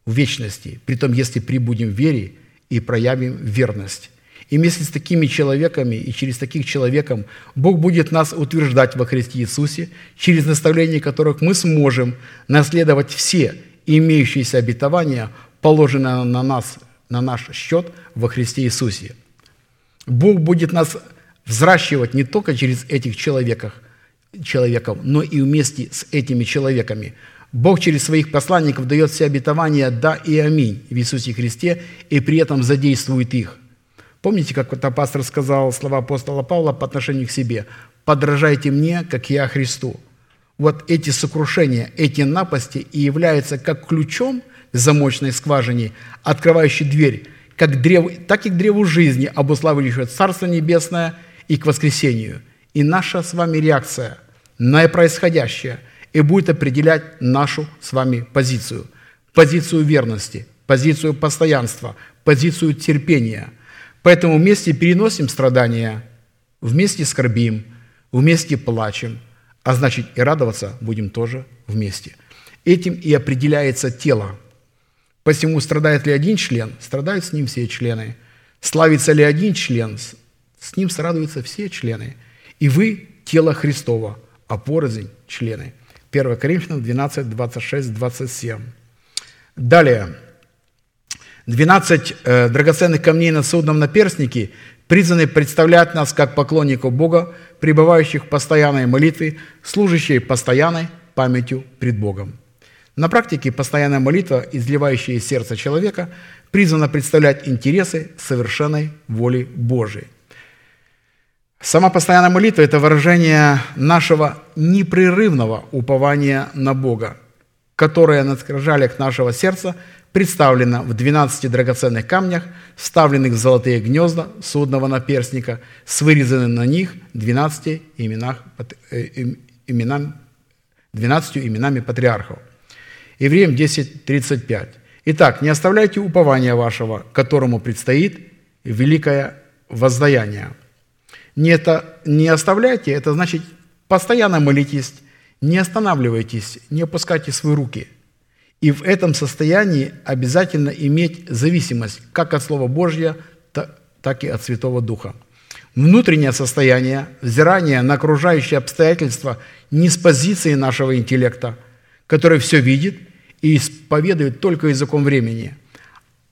в вечности, при том, если прибудем в вере и проявим верность. И вместе с такими человеками и через таких человеком Бог будет нас утверждать во Христе Иисусе, через наставление которых мы сможем наследовать все имеющиеся обетования, положенные на нас на наш счет во Христе Иисусе. Бог будет нас взращивать не только через этих человеков, человеков, но и вместе с этими человеками. Бог через своих посланников дает все обетования «да» и «аминь» в Иисусе Христе и при этом задействует их. Помните, как вот пастор сказал слова апостола Павла по отношению к себе? «Подражайте мне, как я Христу». Вот эти сокрушения, эти напасти и являются как ключом замочной скважине, открывающей дверь как древ, так и к древу жизни, обуславливающего Царство Небесное и к воскресению. И наша с вами реакция на происходящее и будет определять нашу с вами позицию. Позицию верности, позицию постоянства, позицию терпения. Поэтому вместе переносим страдания, вместе скорбим, вместе плачем, а значит и радоваться будем тоже вместе. Этим и определяется тело – Посему страдает ли один член, страдают с ним все члены. Славится ли один член, с ним срадуются все члены. И вы – тело Христова, а порознь – члены. 1 Коринфянам 12, 26, 27. Далее. 12 э, драгоценных камней на судном наперстнике призваны представлять нас как поклонников Бога, пребывающих в постоянной молитве, служащие постоянной памятью пред Богом. На практике постоянная молитва, изливающая из сердца человека, призвана представлять интересы совершенной воли Божией. Сама постоянная молитва – это выражение нашего непрерывного упования на Бога, которое на скрижалях нашего сердца представлено в 12 драгоценных камнях, вставленных в золотые гнезда судного наперстника, с вырезанными на них 12 именах, э, именами, 12 именами патриархов. Евреям 10.35. Итак, не оставляйте упования вашего, которому предстоит великое воздаяние. Не, это, не оставляйте, это значит постоянно молитесь, не останавливайтесь, не опускайте свои руки. И в этом состоянии обязательно иметь зависимость как от Слова Божьего, так и от Святого Духа. Внутреннее состояние, взирание на окружающие обстоятельства не с позиции нашего интеллекта, который все видит – и исповедует только языком времени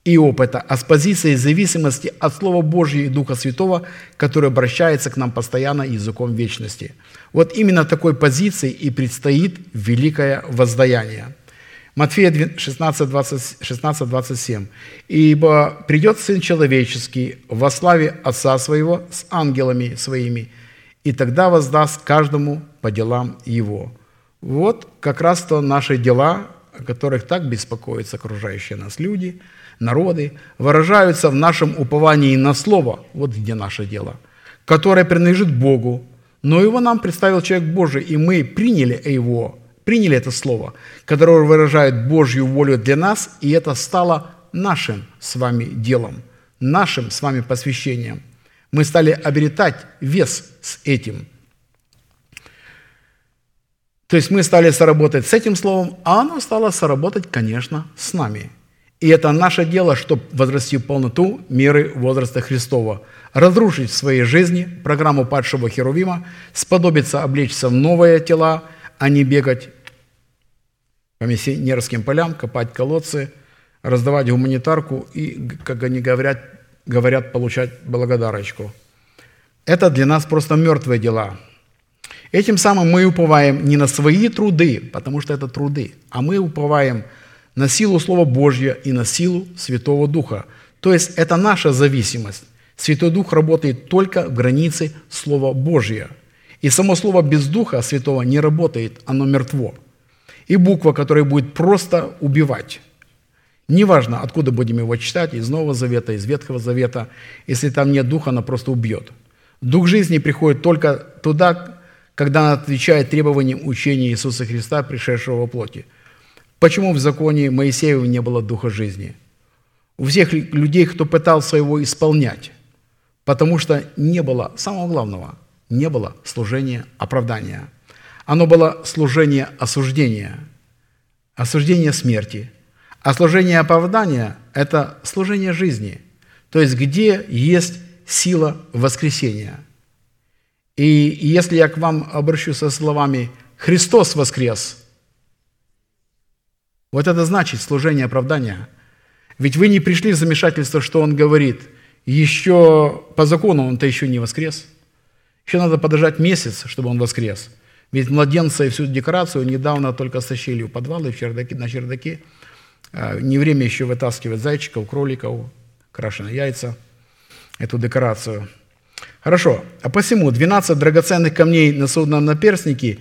и опыта, а с позиции зависимости от Слова Божьего и Духа Святого, который обращается к нам постоянно языком вечности. Вот именно такой позиции и предстоит великое воздаяние. Матфея 16, 20, 16, 27. «Ибо придет Сын Человеческий во славе Отца Своего с ангелами Своими, и тогда воздаст каждому по делам Его». Вот как раз то наши дела, о которых так беспокоятся окружающие нас люди, народы, выражаются в нашем уповании на Слово, вот где наше дело, которое принадлежит Богу, но его нам представил человек Божий, и мы приняли его, приняли это Слово, которое выражает Божью волю для нас, и это стало нашим с вами делом, нашим с вами посвящением. Мы стали обретать вес с этим – то есть мы стали соработать с этим словом, а оно стало соработать, конечно, с нами. И это наше дело, чтобы возрасти в полноту меры возраста Христова, разрушить в своей жизни программу падшего Херувима, сподобиться облечься в новые тела, а не бегать по миссионерским полям, копать колодцы, раздавать гуманитарку и, как они говорят, говорят получать благодарочку. Это для нас просто мертвые дела – Этим самым мы уповаем не на свои труды, потому что это труды, а мы уповаем на силу Слова Божьего и на силу Святого Духа, То есть это наша зависимость. Святой Дух работает только в границе Слова Божьего. И само Слово без Духа Святого не работает, оно мертво. И буква, которая будет просто убивать. Неважно, откуда будем его читать, из Нового Завета, из Ветхого Завета, если там нет Духа, она просто убьет. Дух жизни приходит только туда, когда она отвечает требованиям учения Иисуса Христа, пришедшего во плоти. Почему в законе Моисеева не было Духа жизни? У всех людей, кто пытался его исполнять, потому что не было, самого главного, не было служения оправдания. Оно было служение осуждения, осуждение смерти. А служение оправдания – это служение жизни, то есть где есть сила воскресения. И если я к вам обращусь со словами «Христос воскрес», вот это значит служение оправдания. Ведь вы не пришли в замешательство, что Он говорит, еще по закону Он-то еще не воскрес. Еще надо подождать месяц, чтобы Он воскрес. Ведь младенца и всю декорацию недавно только стащили в подвалы, в чердаки, на чердаки. А, не время еще вытаскивать зайчиков, кроликов, крашеные яйца – эту декорацию. Хорошо. А посему 12 драгоценных камней на судном наперстнике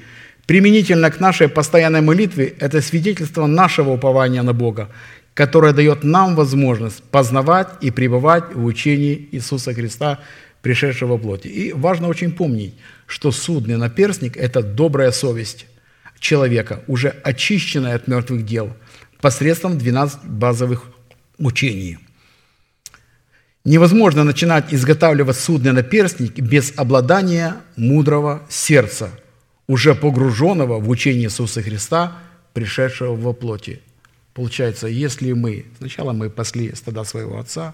применительно к нашей постоянной молитве – это свидетельство нашего упования на Бога, которое дает нам возможность познавать и пребывать в учении Иисуса Христа, пришедшего в плоти. И важно очень помнить, что судный наперстник – это добрая совесть человека, уже очищенная от мертвых дел, посредством 12 базовых учений – Невозможно начинать изготавливать судный наперстник без обладания мудрого сердца, уже погруженного в учение Иисуса Христа, пришедшего во плоти. Получается, если мы, сначала мы пасли стада своего отца,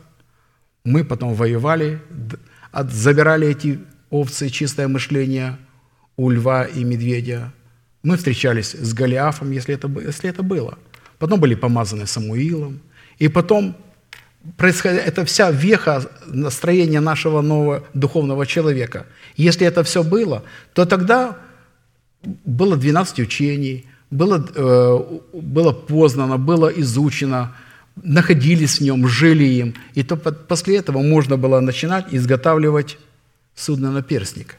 мы потом воевали, забирали эти овцы, чистое мышление у льва и медведя, мы встречались с Голиафом, если это, если это было. Потом были помазаны Самуилом. И потом происход... это вся веха настроения нашего нового духовного человека. Если это все было, то тогда было 12 учений, было, э, было познано, было изучено, находились в нем, жили им. И то после этого можно было начинать изготавливать судно на перстник.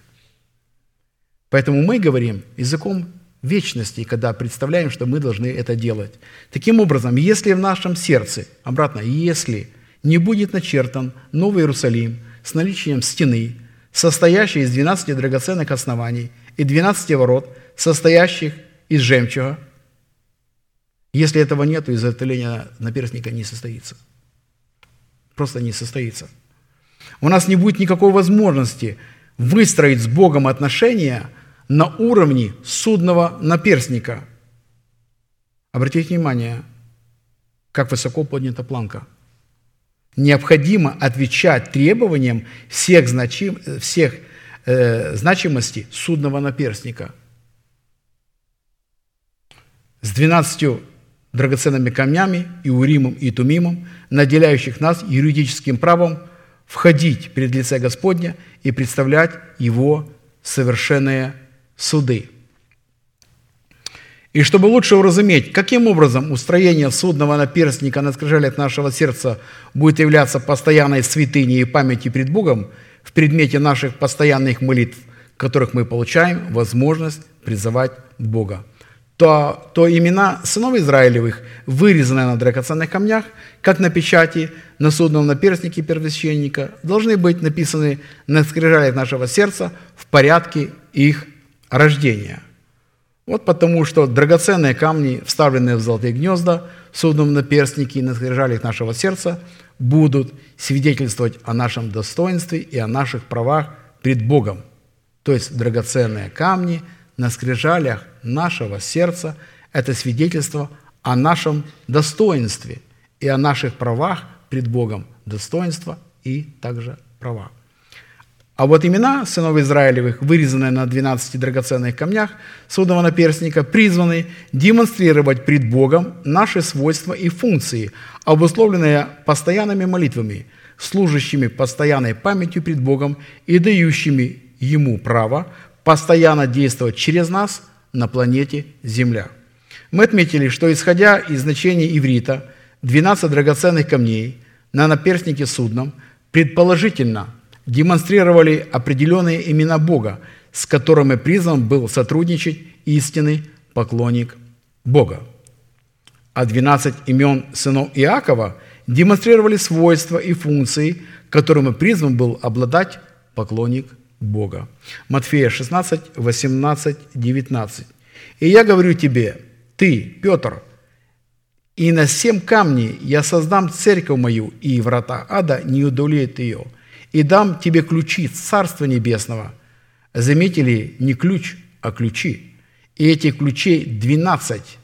Поэтому мы говорим языком вечности, когда представляем, что мы должны это делать. Таким образом, если в нашем сердце, обратно, если не будет начертан Новый Иерусалим с наличием стены, состоящей из 12 драгоценных оснований и 12 ворот, состоящих из жемчуга, если этого нет, то изготовление наперстника не состоится. Просто не состоится. У нас не будет никакой возможности выстроить с Богом отношения – на уровне судного наперстника. Обратите внимание, как высоко поднята планка. Необходимо отвечать требованиям всех, значим, всех э, значимостей судного наперстника. С двенадцатью драгоценными камнями, и Уримом, и Тумимом, наделяющих нас юридическим правом входить перед лице Господня и представлять Его совершенное суды. И чтобы лучше уразуметь, каким образом устроение судного наперстника на скрижалях нашего сердца будет являться постоянной святыней и памятью пред Богом в предмете наших постоянных молитв, которых мы получаем возможность призывать Бога, то, то имена сынов Израилевых, вырезанные на драгоценных камнях, как на печати, на судном наперстнике первосвященника, должны быть написаны на скрижалях нашего сердца в порядке их рождения. Вот потому, что драгоценные камни, вставленные в золотые гнезда, в судном наперстнике и на скрижалях нашего сердца, будут свидетельствовать о нашем достоинстве и о наших правах пред Богом. То есть драгоценные камни на скрижалях нашего сердца – это свидетельство о нашем достоинстве и о наших правах пред Богом. Достоинство и также права. А вот имена сынов Израилевых, вырезанные на 12 драгоценных камнях судного наперстника, призваны демонстрировать пред Богом наши свойства и функции, обусловленные постоянными молитвами, служащими постоянной памятью пред Богом и дающими Ему право постоянно действовать через нас на планете Земля. Мы отметили, что исходя из значения иврита, 12 драгоценных камней на наперстнике судном предположительно демонстрировали определенные имена Бога, с которыми призван был сотрудничать истинный поклонник Бога. А 12 имен сынов Иакова демонстрировали свойства и функции, которыми призван был обладать поклонник Бога. Матфея 16, 18, 19. «И я говорю тебе, ты, Петр, и на семь камней я создам церковь мою, и врата ада не удовлеют ее, и дам тебе ключи Царства Небесного». Заметили, не ключ, а ключи. И этих ключей двенадцать,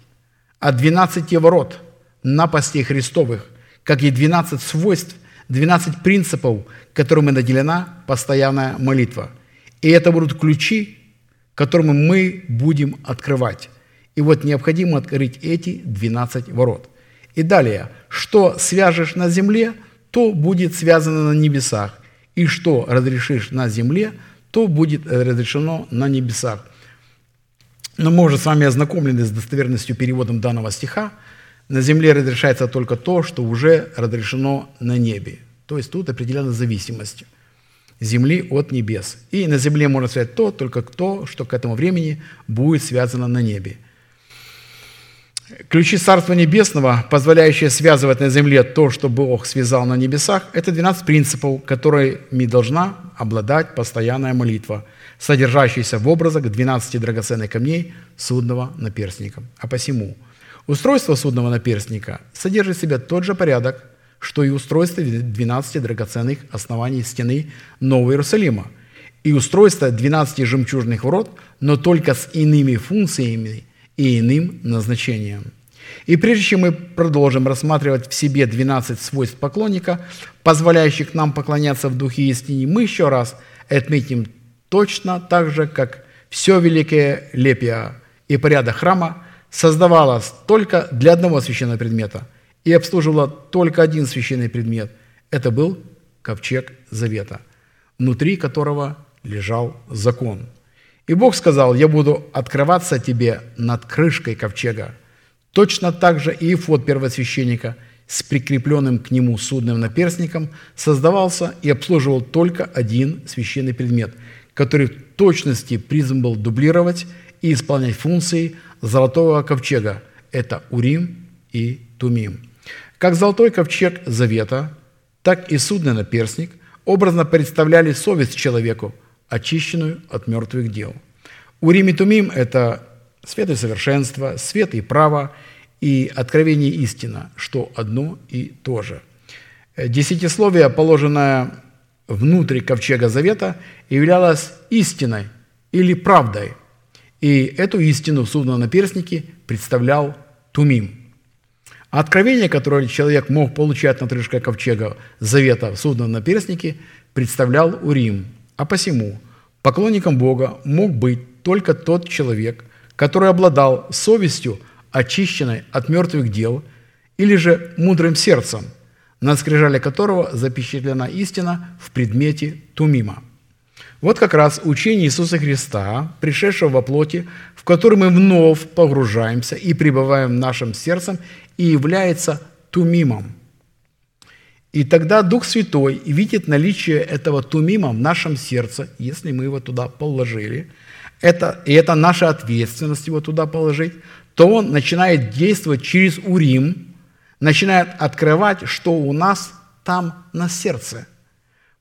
а двенадцати ворот напастей Христовых, как и двенадцать свойств, двенадцать принципов, которыми наделена постоянная молитва. И это будут ключи, которыми мы будем открывать. И вот необходимо открыть эти 12 ворот. И далее, что свяжешь на земле, то будет связано на небесах, и что разрешишь на земле, то будет разрешено на небесах. Но мы уже с вами ознакомлены с достоверностью переводом данного стиха. На земле разрешается только то, что уже разрешено на небе. То есть тут определенная зависимость земли от небес. И на земле можно связать то, только то, что к этому времени будет связано на небе – Ключи Царства Небесного, позволяющие связывать на земле то, что Бог связал на небесах, это 12 принципов, которыми должна обладать постоянная молитва, содержащаяся в образах 12 драгоценных камней судного наперстника. А посему устройство судного наперстника содержит в себе тот же порядок, что и устройство 12 драгоценных оснований стены Нового Иерусалима, и устройство 12 жемчужных ворот, но только с иными функциями и иным назначением. И прежде чем мы продолжим рассматривать в себе 12 свойств поклонника, позволяющих нам поклоняться в духе истине, мы еще раз отметим точно так же, как все великое лепия и порядок храма создавалось только для одного священного предмета и обслуживало только один священный предмет. Это был ковчег завета, внутри которого лежал закон – и Бог сказал, я буду открываться тебе над крышкой ковчега. Точно так же и Ифот первосвященника с прикрепленным к нему судным наперстником создавался и обслуживал только один священный предмет, который в точности призван был дублировать и исполнять функции золотого ковчега. Это Урим и Тумим. Как золотой ковчег завета, так и судный наперстник образно представляли совесть человеку – очищенную от мертвых дел. Урим и Тумим – это свет и совершенство, свет и право, и откровение истина, что одно и то же. Десятисловие, положенное внутрь ковчега завета, являлось истиной или правдой. И эту истину в судном наперстнике представлял Тумим. откровение, которое человек мог получать на крышке ковчега завета в судном наперстнике, представлял Урим – а посему поклонником Бога мог быть только тот человек, который обладал совестью, очищенной от мертвых дел, или же мудрым сердцем, на скрижале которого запечатлена истина в предмете Тумима. Вот как раз учение Иисуса Христа, пришедшего во плоти, в котором мы вновь погружаемся и пребываем в нашем сердцем, и является Тумимом – и тогда Дух Святой видит наличие этого тумима в нашем сердце, если мы его туда положили, это, и это наша ответственность его туда положить, то он начинает действовать через Урим, начинает открывать, что у нас там на сердце.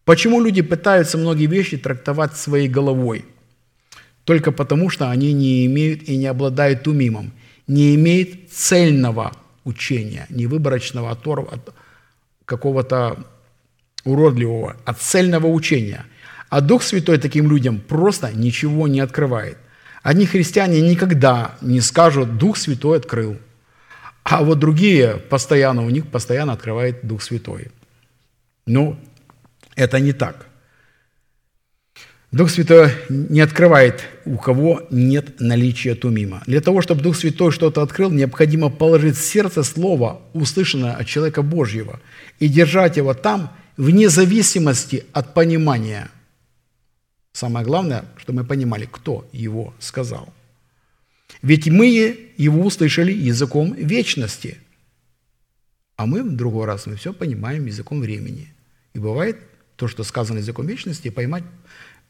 Почему люди пытаются многие вещи трактовать своей головой? Только потому, что они не имеют и не обладают умимом, не имеют цельного учения, не выборочного, оторва, какого-то уродливого, от а цельного учения. А Дух Святой таким людям просто ничего не открывает. Одни христиане никогда не скажут «Дух Святой открыл», а вот другие постоянно, у них постоянно открывает Дух Святой. Ну, это не так. Дух Святой не открывает, у кого нет наличия тумима. Для того, чтобы Дух Святой что-то открыл, необходимо положить в сердце Слово, услышанное от человека Божьего, и держать его там вне зависимости от понимания. Самое главное, чтобы мы понимали, кто его сказал. Ведь мы его услышали языком вечности. А мы в другой раз мы все понимаем языком времени. И бывает то, что сказано языком вечности, поймать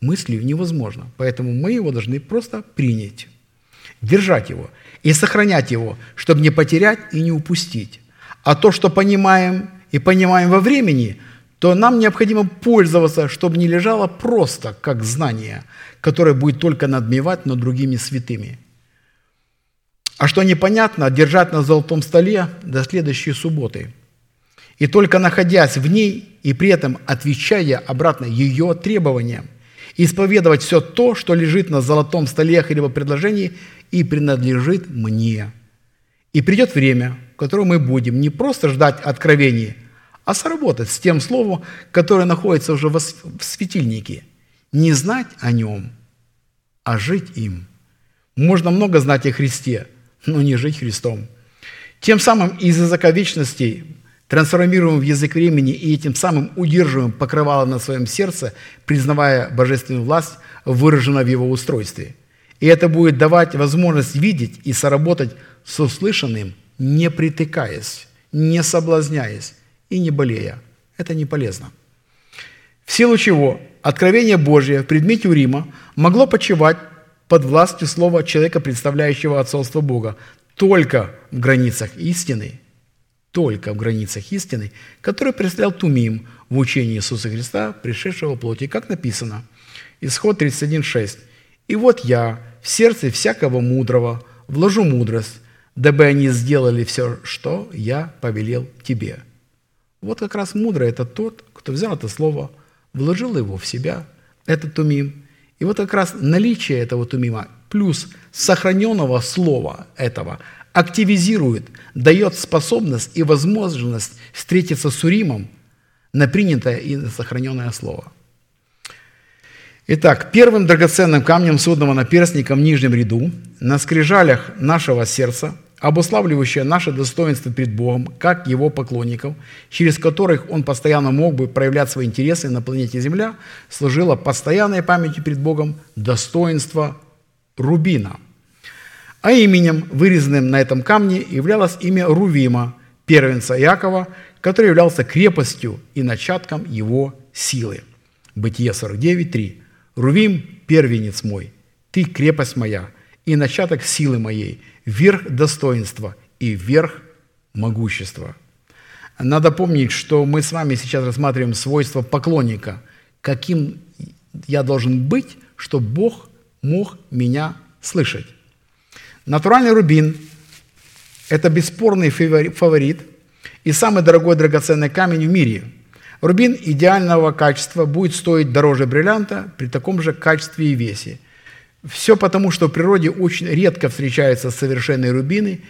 мыслью невозможно. Поэтому мы его должны просто принять, держать его и сохранять его, чтобы не потерять и не упустить. А то, что понимаем и понимаем во времени, то нам необходимо пользоваться, чтобы не лежало просто как знание, которое будет только надмевать над другими святыми. А что непонятно, держать на золотом столе до следующей субботы. И только находясь в ней и при этом отвечая обратно ее требованиям, исповедовать все то, что лежит на золотом столе либо предложении и принадлежит мне. И придет время, в котором мы будем не просто ждать откровений, а сработать с тем словом, которое находится уже в светильнике. Не знать о нем, а жить им. Можно много знать о Христе, но не жить Христом. Тем самым из языка вечности трансформируем в язык времени и этим самым удерживаем покрывало на своем сердце, признавая божественную власть, выраженную в его устройстве. И это будет давать возможность видеть и соработать с услышанным, не притыкаясь, не соблазняясь и не болея. Это не полезно. В силу чего откровение Божье в предмете Урима могло почивать под властью слова человека, представляющего отцовство Бога, только в границах истины, только в границах истины, который представлял Тумим в учении Иисуса Христа, пришедшего в плоти, как написано. Исход 31.6. «И вот я в сердце всякого мудрого вложу мудрость, дабы они сделали все, что я повелел тебе». Вот как раз мудрый – это тот, кто взял это слово, вложил его в себя, этот тумим. И вот как раз наличие этого тумима плюс сохраненного слова этого активизирует, дает способность и возможность встретиться с Уримом на принятое и сохраненное слово. Итак, первым драгоценным камнем судного наперстника в нижнем ряду на скрижалях нашего сердца – обуславливающая наше достоинство перед Богом, как Его поклонников, через которых Он постоянно мог бы проявлять свои интересы на планете Земля, служила постоянной памятью перед Богом достоинство Рубина. А именем, вырезанным на этом камне, являлось имя Рувима, первенца Иакова, который являлся крепостью и начатком его силы. Бытие 49.3. «Рувим – первенец мой, ты – крепость моя, и начаток силы моей, верх достоинства и верх могущества. Надо помнить, что мы с вами сейчас рассматриваем свойства поклонника. Каким я должен быть, чтобы Бог мог меня слышать. Натуральный рубин – это бесспорный фаворит и самый дорогой драгоценный камень в мире. Рубин идеального качества будет стоить дороже бриллианта при таком же качестве и весе – все потому, что в природе очень редко встречаются совершенные рубины,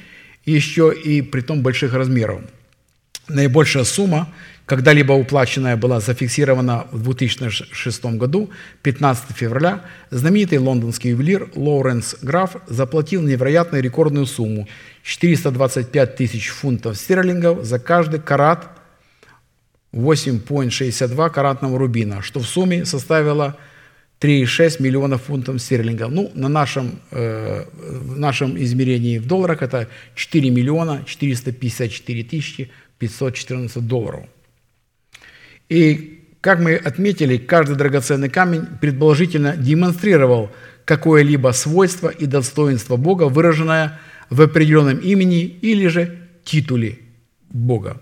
еще и при том больших размеров. Наибольшая сумма, когда-либо уплаченная, была зафиксирована в 2006 году, 15 февраля, знаменитый лондонский ювелир Лоуренс Граф заплатил невероятную рекордную сумму – 425 тысяч фунтов стерлингов за каждый карат 8,62 каратного рубина, что в сумме составило – 3,6 миллионов фунтов стерлингов. Ну, на нашем, э, в нашем измерении в долларах это 4 миллиона 454 тысячи 514 долларов. И, как мы отметили, каждый драгоценный камень предположительно демонстрировал какое-либо свойство и достоинство Бога, выраженное в определенном имени или же титуле Бога.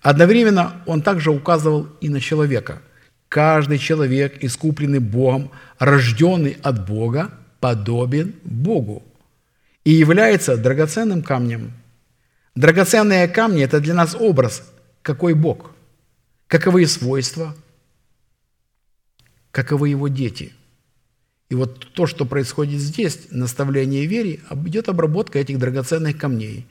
Одновременно он также указывал и на человека – Каждый человек, искупленный Богом, рожденный от Бога, подобен Богу и является драгоценным камнем. Драгоценные камни – это для нас образ, какой Бог, каковы свойства, каковы его дети. И вот то, что происходит здесь, наставление вере, идет обработка этих драгоценных камней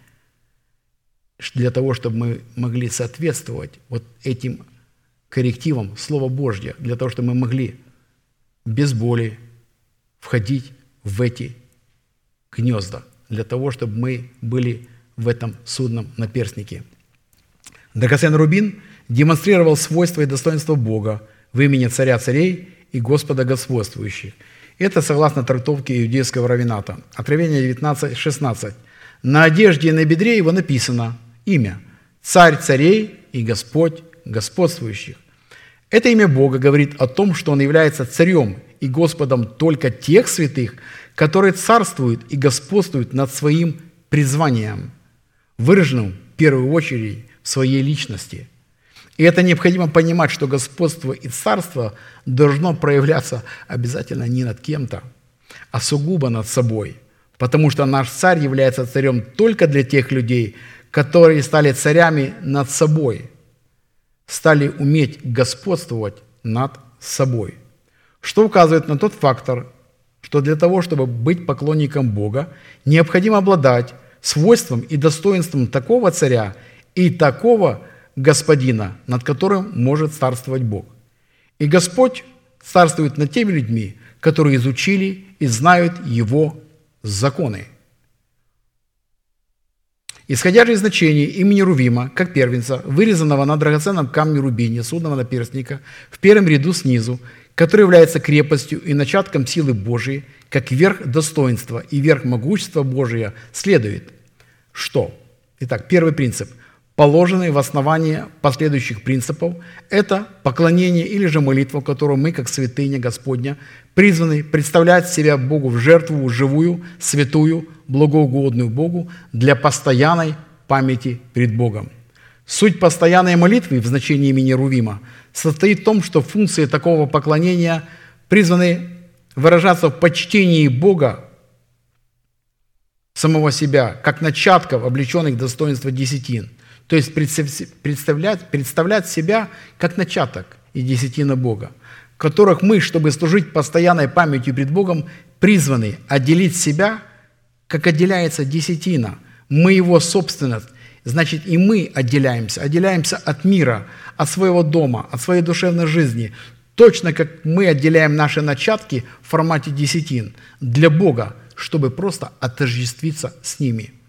для того, чтобы мы могли соответствовать вот этим коррективом Слова Божье, для того, чтобы мы могли без боли входить в эти гнезда, для того, чтобы мы были в этом судном наперстнике. Драгоценный рубин демонстрировал свойства и достоинства Бога в имени Царя Царей и Господа Господствующих. Это согласно трактовке иудейского равината. Откровение 19.16. На одежде и на бедре его написано имя царь царей и Господь господствующих. Это имя Бога говорит о том, что Он является царем и Господом только тех святых, которые царствуют и господствуют над своим призванием, выраженным в первую очередь в своей личности. И это необходимо понимать, что господство и царство должно проявляться обязательно не над кем-то, а сугубо над собой, потому что наш царь является царем только для тех людей, которые стали царями над собой, стали уметь господствовать над собой. Что указывает на тот фактор, что для того, чтобы быть поклонником Бога, необходимо обладать свойством и достоинством такого царя и такого господина, над которым может царствовать Бог. И Господь царствует над теми людьми, которые изучили и знают Его законы. Исходя же из значения имени Рувима, как первенца, вырезанного на драгоценном камне рубине, судного наперстника, в первом ряду снизу, который является крепостью и начатком силы Божией, как верх достоинства и верх могущества Божия, следует, что? Итак, первый принцип – положенный в основании последующих принципов, это поклонение или же молитва, которую мы, как святыня Господня, призваны представлять себя Богу в жертву живую, святую, благоугодную Богу для постоянной памяти пред Богом. Суть постоянной молитвы в значении имени Рувима состоит в том, что функции такого поклонения призваны выражаться в почтении Бога самого себя, как начатков, облеченных достоинства десятин – то есть представлять, представлять себя как начаток и десятина Бога, которых мы, чтобы служить постоянной памятью пред Богом, призваны отделить себя, как отделяется десятина. Мы его собственность, значит и мы отделяемся, отделяемся от мира, от своего дома, от своей душевной жизни, точно как мы отделяем наши начатки в формате десятин для Бога, чтобы просто отождествиться с ними –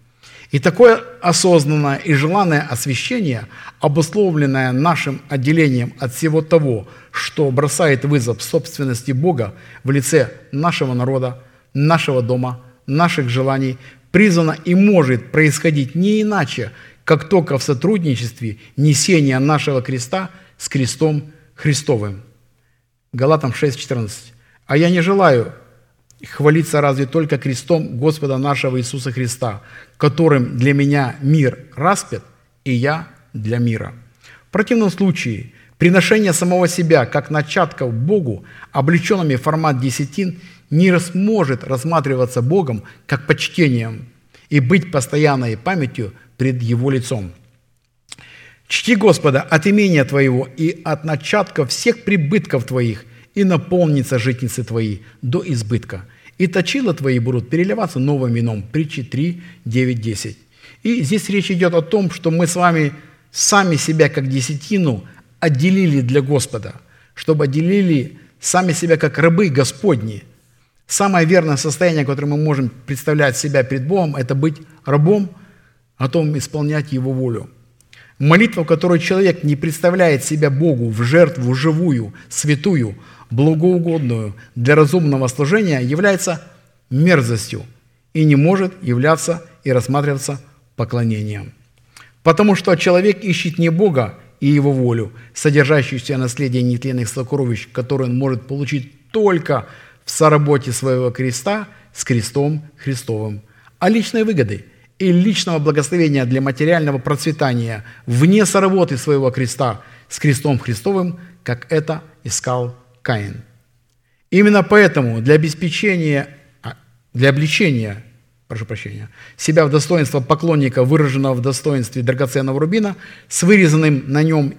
и такое осознанное и желанное освящение, обусловленное нашим отделением от всего того, что бросает вызов собственности Бога в лице нашего народа, нашего дома, наших желаний, призвано и может происходить не иначе, как только в сотрудничестве несения нашего креста с крестом Христовым. Галатам 6:14. «А я не желаю хвалиться разве только крестом Господа нашего Иисуса Христа, которым для меня мир распят, и я для мира. В противном случае приношение самого себя как начатков Богу, облеченными в формат десятин, не сможет рассматриваться Богом как почтением и быть постоянной памятью пред Его лицом. Чти Господа от имения Твоего и от начатков всех прибытков Твоих, и наполнится житницы Твои до избытка – и точила твои будут переливаться новым вином». Притчи 3, 9, 10. И здесь речь идет о том, что мы с вами сами себя как десятину отделили для Господа, чтобы отделили сами себя как рабы Господни. Самое верное состояние, которое мы можем представлять себя перед Богом, это быть рабом, а том исполнять Его волю. Молитва, в которой человек не представляет себя Богу в жертву живую, святую – благоугодную для разумного служения является мерзостью и не может являться и рассматриваться поклонением. Потому что человек ищет не Бога и Его волю, содержащуюся наследие нетленных сокровищ, которое он может получить только в соработе своего креста с крестом Христовым, а личной выгоды и личного благословения для материального процветания вне соработы своего креста с крестом Христовым, как это искал Каин. Именно поэтому для обеспечения, а, для обличения, прошу прощения, себя в достоинство поклонника, выраженного в достоинстве драгоценного рубина, с вырезанным на нем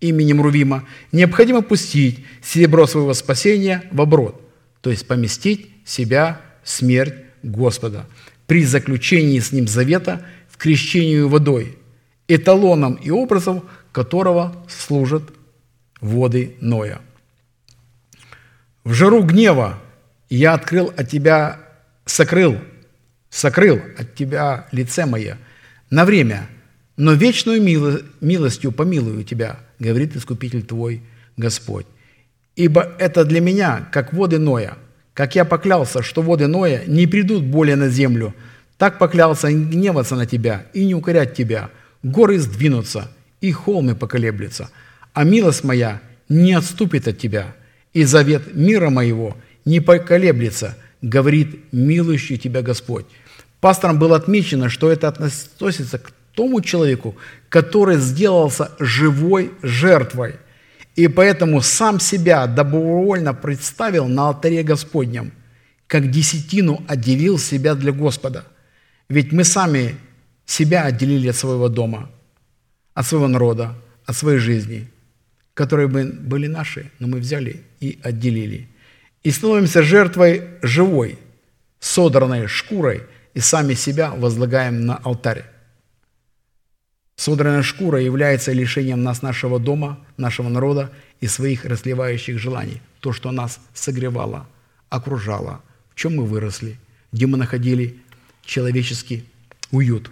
именем Рувима, необходимо пустить серебро своего спасения в оборот, то есть поместить себя в смерть Господа при заключении с Ним завета в крещению водой, эталоном и образом которого служат воды Ноя. В жару гнева я открыл от тебя, сокрыл, сокрыл от тебя лице мое на время, но вечную милостью помилую тебя, говорит Искупитель твой Господь. Ибо это для меня, как воды Ноя, как я поклялся, что воды Ноя не придут более на землю, так поклялся не гневаться на тебя и не укорять тебя, горы сдвинутся, и холмы поколеблются, а милость моя не отступит от тебя, и завет мира моего не поколеблется, говорит милующий тебя Господь». Пастором было отмечено, что это относится к тому человеку, который сделался живой жертвой, и поэтому сам себя добровольно представил на алтаре Господнем, как десятину отделил себя для Господа. Ведь мы сами себя отделили от своего дома, от своего народа, от своей жизни, которые бы были наши, но мы взяли и отделили. И становимся жертвой живой, содранной шкурой, и сами себя возлагаем на алтарь. Содранная шкура является лишением нас нашего дома, нашего народа и своих расливающих желаний. То, что нас согревало, окружало, в чем мы выросли, где мы находили человеческий уют.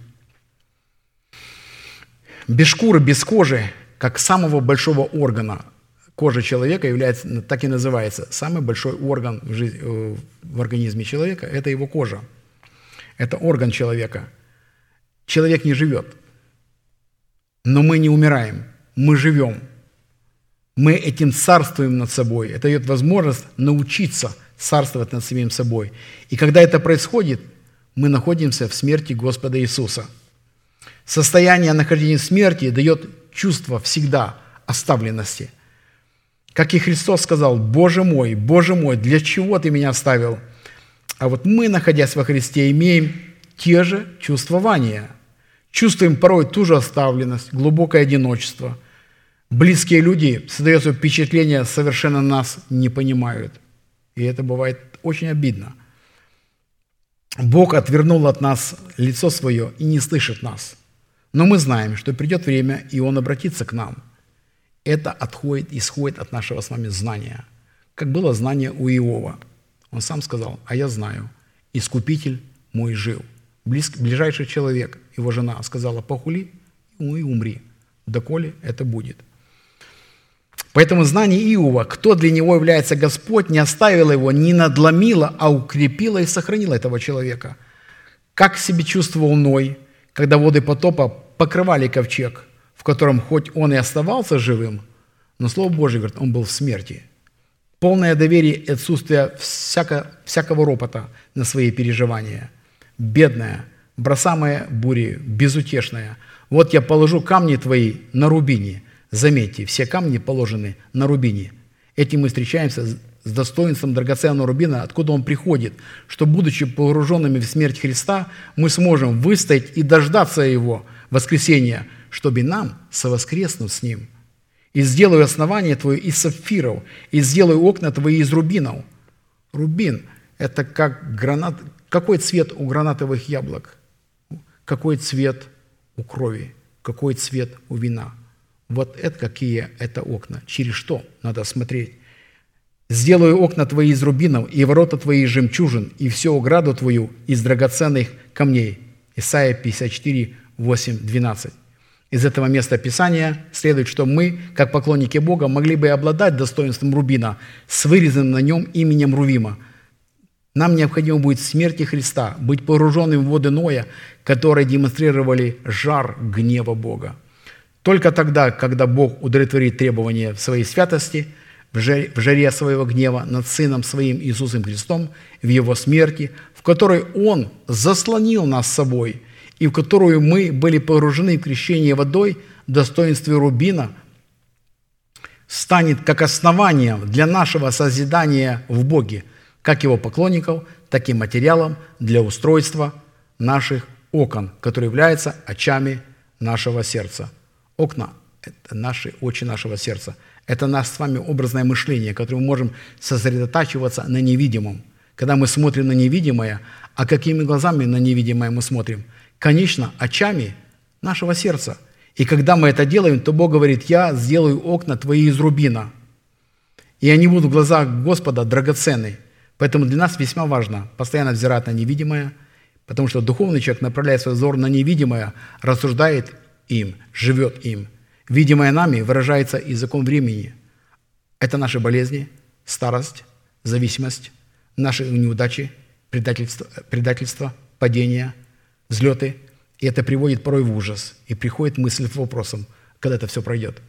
Без шкуры, без кожи, как самого большого органа, кожа человека является, так и называется, самый большой орган в, жизни, э, в организме человека – это его кожа. Это орган человека. Человек не живет – но мы не умираем, мы живем. Мы этим царствуем над собой. Это дает возможность научиться царствовать над самим собой. И когда это происходит, мы находимся в смерти Господа Иисуса. Состояние нахождения в смерти дает чувство всегда оставленности. Как и Христос сказал, «Боже мой, Боже мой, для чего Ты меня оставил?» А вот мы, находясь во Христе, имеем те же чувствования – Чувствуем порой ту же оставленность, глубокое одиночество. Близкие люди, создается впечатление, совершенно нас не понимают. И это бывает очень обидно. Бог отвернул от нас лицо свое и не слышит нас. Но мы знаем, что придет время, и Он обратится к нам. Это отходит, исходит от нашего с вами знания. Как было знание у Иова. Он сам сказал, а я знаю, Искупитель мой жил – близ, ближайший человек, его жена, сказала, похули ну и умри, доколе это будет. Поэтому знание Иова, кто для него является Господь, не оставило его, не надломило, а укрепило и сохранило этого человека. Как себе чувствовал Ной, когда воды потопа покрывали ковчег, в котором хоть он и оставался живым, но Слово Божье говорит, он был в смерти. Полное доверие и отсутствие всяко, всякого ропота на свои переживания – бедная, бросамая бурей, безутешная. Вот я положу камни твои на рубине. Заметьте, все камни положены на рубине. Этим мы встречаемся с достоинством драгоценного рубина, откуда он приходит, что, будучи погруженными в смерть Христа, мы сможем выстоять и дождаться Его воскресения, чтобы нам совоскреснуть с Ним. «И сделаю основание твое из сапфиров, и сделаю окна твои из рубинов». Рубин – это как гранат, какой цвет у гранатовых яблок? Какой цвет у крови? Какой цвет у вина? Вот это какие это окна. Через что надо смотреть? «Сделаю окна твои из рубинов, и ворота твои из жемчужин, и всю ограду твою из драгоценных камней». Исайя 54, 8, 12. Из этого места Писания следует, что мы, как поклонники Бога, могли бы обладать достоинством рубина с вырезанным на нем именем Рувима – нам необходимо будет смерти Христа, быть погруженным в воды Ноя, которые демонстрировали жар гнева Бога. Только тогда, когда Бог удовлетворит требования в своей святости, в жаре своего гнева над Сыном Своим Иисусом Христом, в Его смерти, в которой Он заслонил нас собой, и в которую мы были погружены в крещение водой, достоинстве рубина, станет как основанием для нашего созидания в Боге – как его поклонников, так и материалом для устройства наших окон, которые являются очами нашего сердца. Окна – это наши очи нашего сердца. Это наше с вами образное мышление, которое мы можем сосредотачиваться на невидимом. Когда мы смотрим на невидимое, а какими глазами на невидимое мы смотрим? Конечно, очами нашего сердца. И когда мы это делаем, то Бог говорит, я сделаю окна твои из рубина, и они будут в глазах Господа драгоценны. Поэтому для нас весьма важно постоянно взирать на невидимое, потому что духовный человек направляет свой взор на невидимое, рассуждает им, живет им. Видимое нами выражается языком времени. Это наши болезни, старость, зависимость, наши неудачи, предательство, предательство падения, взлеты. И это приводит порой в ужас. И приходит мысль с вопросом, когда это все пройдет.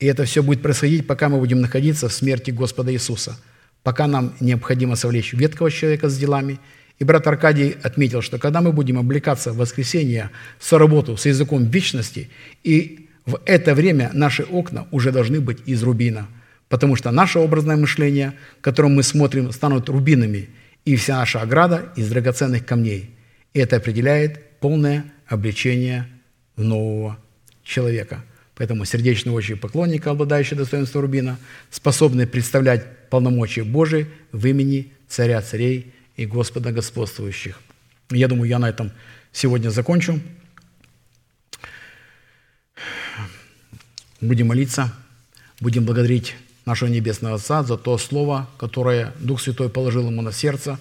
И это все будет происходить, пока мы будем находиться в смерти Господа Иисуса, пока нам необходимо совлечь веткого человека с делами. И брат Аркадий отметил, что когда мы будем облекаться в воскресенье, в работу с языком вечности, и в это время наши окна уже должны быть из рубина, потому что наше образное мышление, которым мы смотрим, станут рубинами, и вся наша ограда из драгоценных камней. И это определяет полное обличение нового человека. Поэтому сердечные очи поклонника, обладающие достоинством рубина, способны представлять полномочия Божии в имени Царя царей и Господа господствующих. Я думаю, я на этом сегодня закончу. Будем молиться, будем благодарить нашего Небесного Отца за то Слово, которое Дух Святой положил ему на сердце,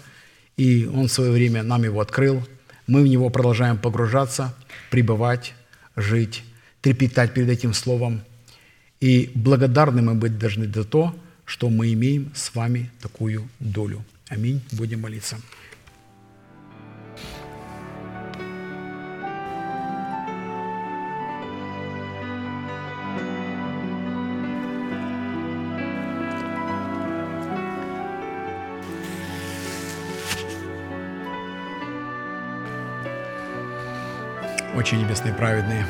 и Он в свое время нам его открыл – мы в него продолжаем погружаться, пребывать, жить, трепетать перед этим словом. И благодарны мы быть должны за то, что мы имеем с вами такую долю. Аминь. Будем молиться. Отче Небесный праведный,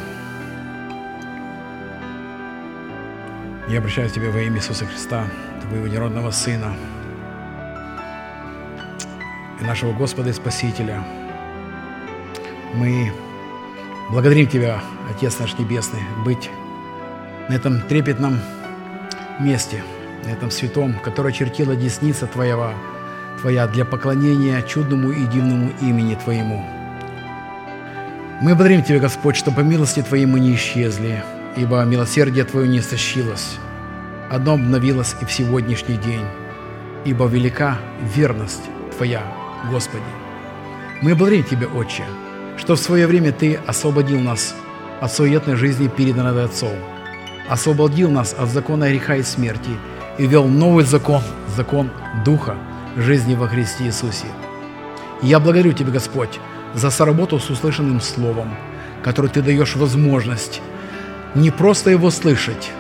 я обращаюсь к Тебе во имя Иисуса Христа, Твоего неродного Сына и нашего Господа и Спасителя. Мы благодарим Тебя, Отец наш Небесный, быть на этом трепетном месте, на этом святом, которое чертила десница Твоего, Твоя для поклонения чудному и дивному имени Твоему – мы благодарим Тебя, Господь, что по милости Твоей мы не исчезли, ибо милосердие Твое не истощилось. Одно обновилось и в сегодняшний день, ибо велика верность Твоя, Господи. Мы благодарим Тебя, Отче, что в свое время Ты освободил нас от суетной жизни, переданной Отцом, освободил нас от закона греха и смерти и ввел новый закон, закон Духа, жизни во Христе Иисусе. Я благодарю Тебя, Господь, за соработу с услышанным словом, который ты даешь возможность не просто его слышать,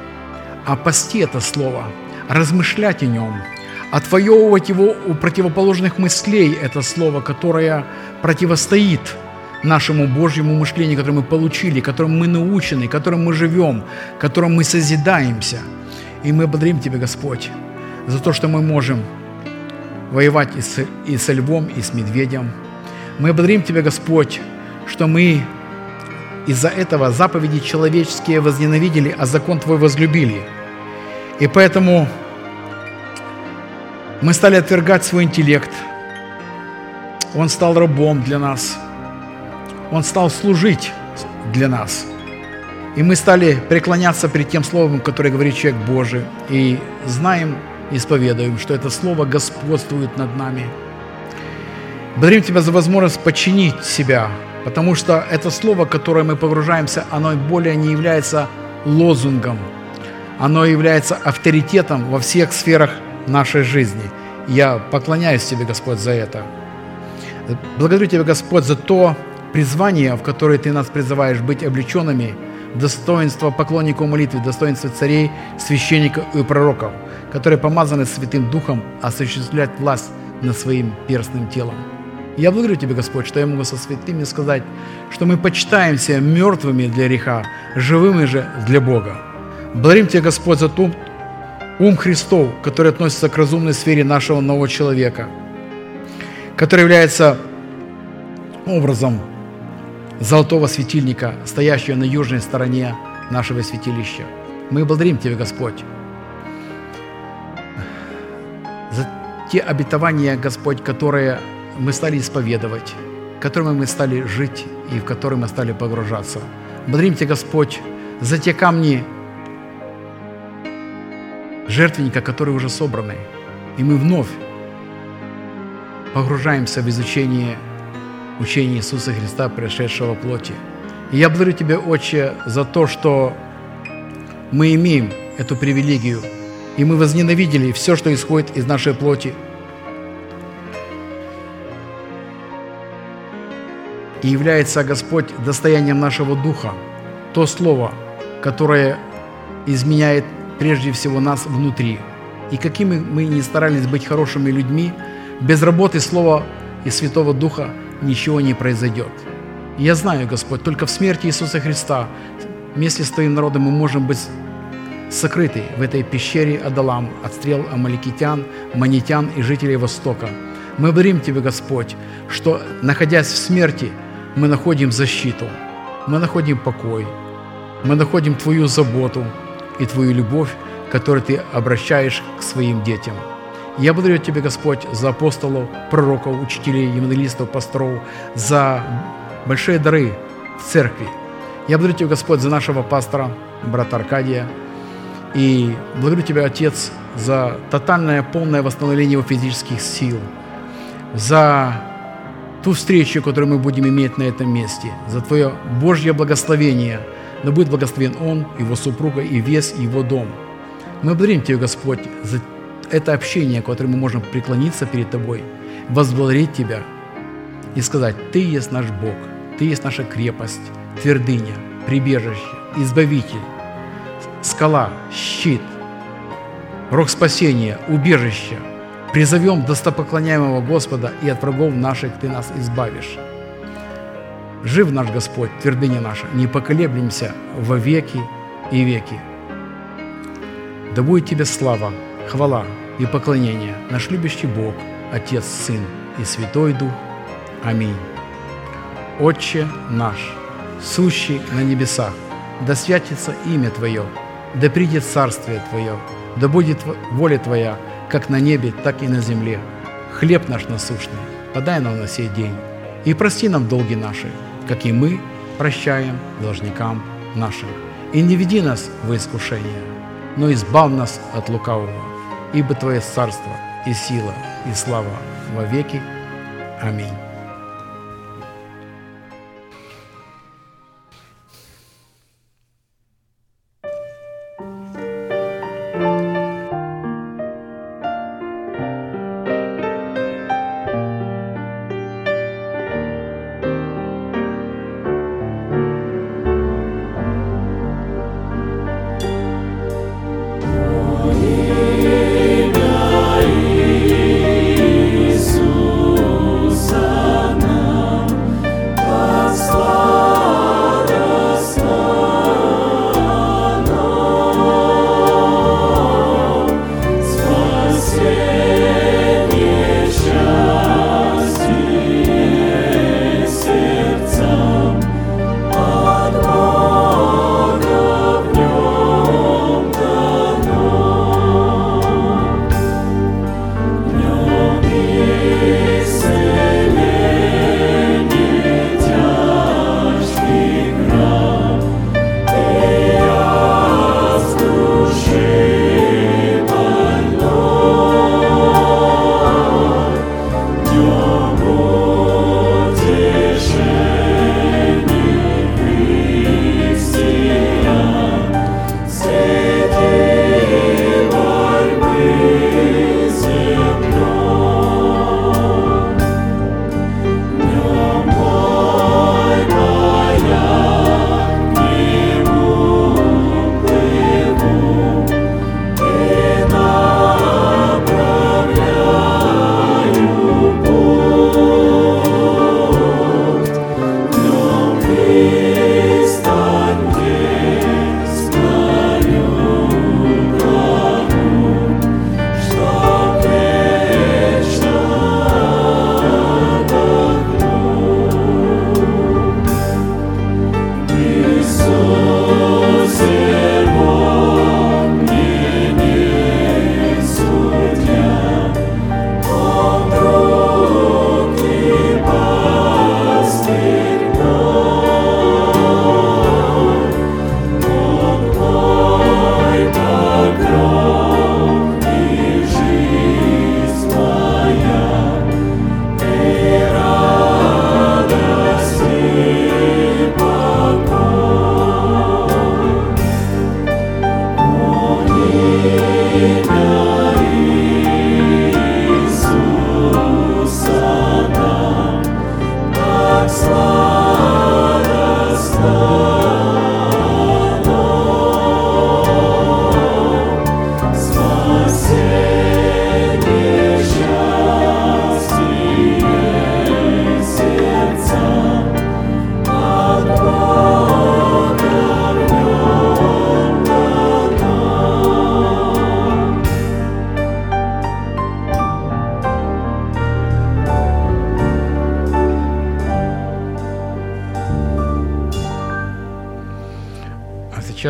а пасти это слово, размышлять о нем, отвоевывать его у противоположных мыслей, это слово, которое противостоит нашему Божьему мышлению, которое мы получили, которым мы научены, которым мы живем, которым мы созидаемся. И мы благодарим Тебя, Господь, за то, что мы можем воевать и с, и со львом, и с медведем, мы благодарим Тебя, Господь, что мы из-за этого заповеди человеческие возненавидели, а закон Твой возлюбили. И поэтому мы стали отвергать свой интеллект. Он стал рабом для нас. Он стал служить для нас. И мы стали преклоняться перед тем Словом, которое говорит человек Божий. И знаем, исповедуем, что это Слово господствует над нами – Благодарим Тебя за возможность подчинить себя, потому что это слово, которое мы погружаемся, оно более не является лозунгом, оно является авторитетом во всех сферах нашей жизни. Я поклоняюсь Тебе, Господь, за это. Благодарю Тебя, Господь, за то призвание, в которое Ты нас призываешь быть облеченными достоинство поклонников молитвы, достоинство царей, священников и пророков, которые помазаны Святым Духом осуществлять власть над своим перстным телом. Я благодарю Тебя, Господь, что я могу со святыми сказать, что мы почитаемся мертвыми для греха, живыми же для Бога. Благодарим Тебя, Господь, за ту ум Христов, который относится к разумной сфере нашего нового человека, который является образом золотого светильника, стоящего на южной стороне нашего святилища. Мы благодарим Тебя, Господь, за те обетования, Господь, которые мы стали исповедовать, которыми мы стали жить и в которые мы стали погружаться. Благодарим Тебя, Господь, за те камни жертвенника, которые уже собраны. И мы вновь погружаемся в изучение учения Иисуса Христа, пришедшего плоти. И я благодарю Тебя, Отче, за то, что мы имеем эту привилегию, и мы возненавидели все, что исходит из нашей плоти – и является, Господь, достоянием нашего духа, то слово, которое изменяет прежде всего нас внутри. И какими мы ни старались быть хорошими людьми, без работы Слова и Святого Духа ничего не произойдет. Я знаю, Господь, только в смерти Иисуса Христа вместе с Твоим народом мы можем быть сокрыты в этой пещере Адалам от стрел амаликитян, манитян и жителей Востока. Мы благодарим Тебя, Господь, что, находясь в смерти, мы находим защиту, мы находим покой, мы находим Твою заботу и Твою любовь, которую Ты обращаешь к своим детям. Я благодарю Тебя, Господь, за апостолов, пророков, учителей, евангелистов, пасторов, за большие дары в церкви. Я благодарю Тебя, Господь, за нашего пастора, брата Аркадия, и благодарю Тебя, Отец, за тотальное, полное восстановление его физических сил, за ту встречу, которую мы будем иметь на этом месте, за Твое Божье благословение. Да будет благословен он, его супруга и весь его дом. Мы благодарим Тебя, Господь, за это общение, которое мы можем преклониться перед Тобой, возблагодарить Тебя и сказать, Ты есть наш Бог, Ты есть наша крепость, твердыня, прибежище, избавитель, скала, щит, рог спасения, убежище. Призовем достопоклоняемого Господа, и от врагов наших Ты нас избавишь. Жив наш Господь, твердыня наша, не поколеблемся во веки и веки. Да будет Тебе слава, хвала и поклонение, наш любящий Бог, Отец, Сын и Святой Дух. Аминь. Отче наш, сущий на небесах, да святится имя Твое, да придет царствие Твое, да будет воля Твоя, как на небе, так и на земле. Хлеб наш насущный, подай нам на сей день, и прости нам долги наши, как и мы прощаем должникам нашим. И не веди нас в искушение, но избав нас от лукавого, ибо Твое царство и сила и слава во веки. Аминь.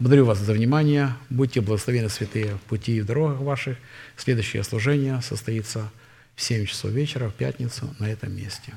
Благодарю вас за внимание. Будьте благословены, святые, в пути и в дорогах ваших. Следующее служение состоится в 7 часов вечера в пятницу на этом месте.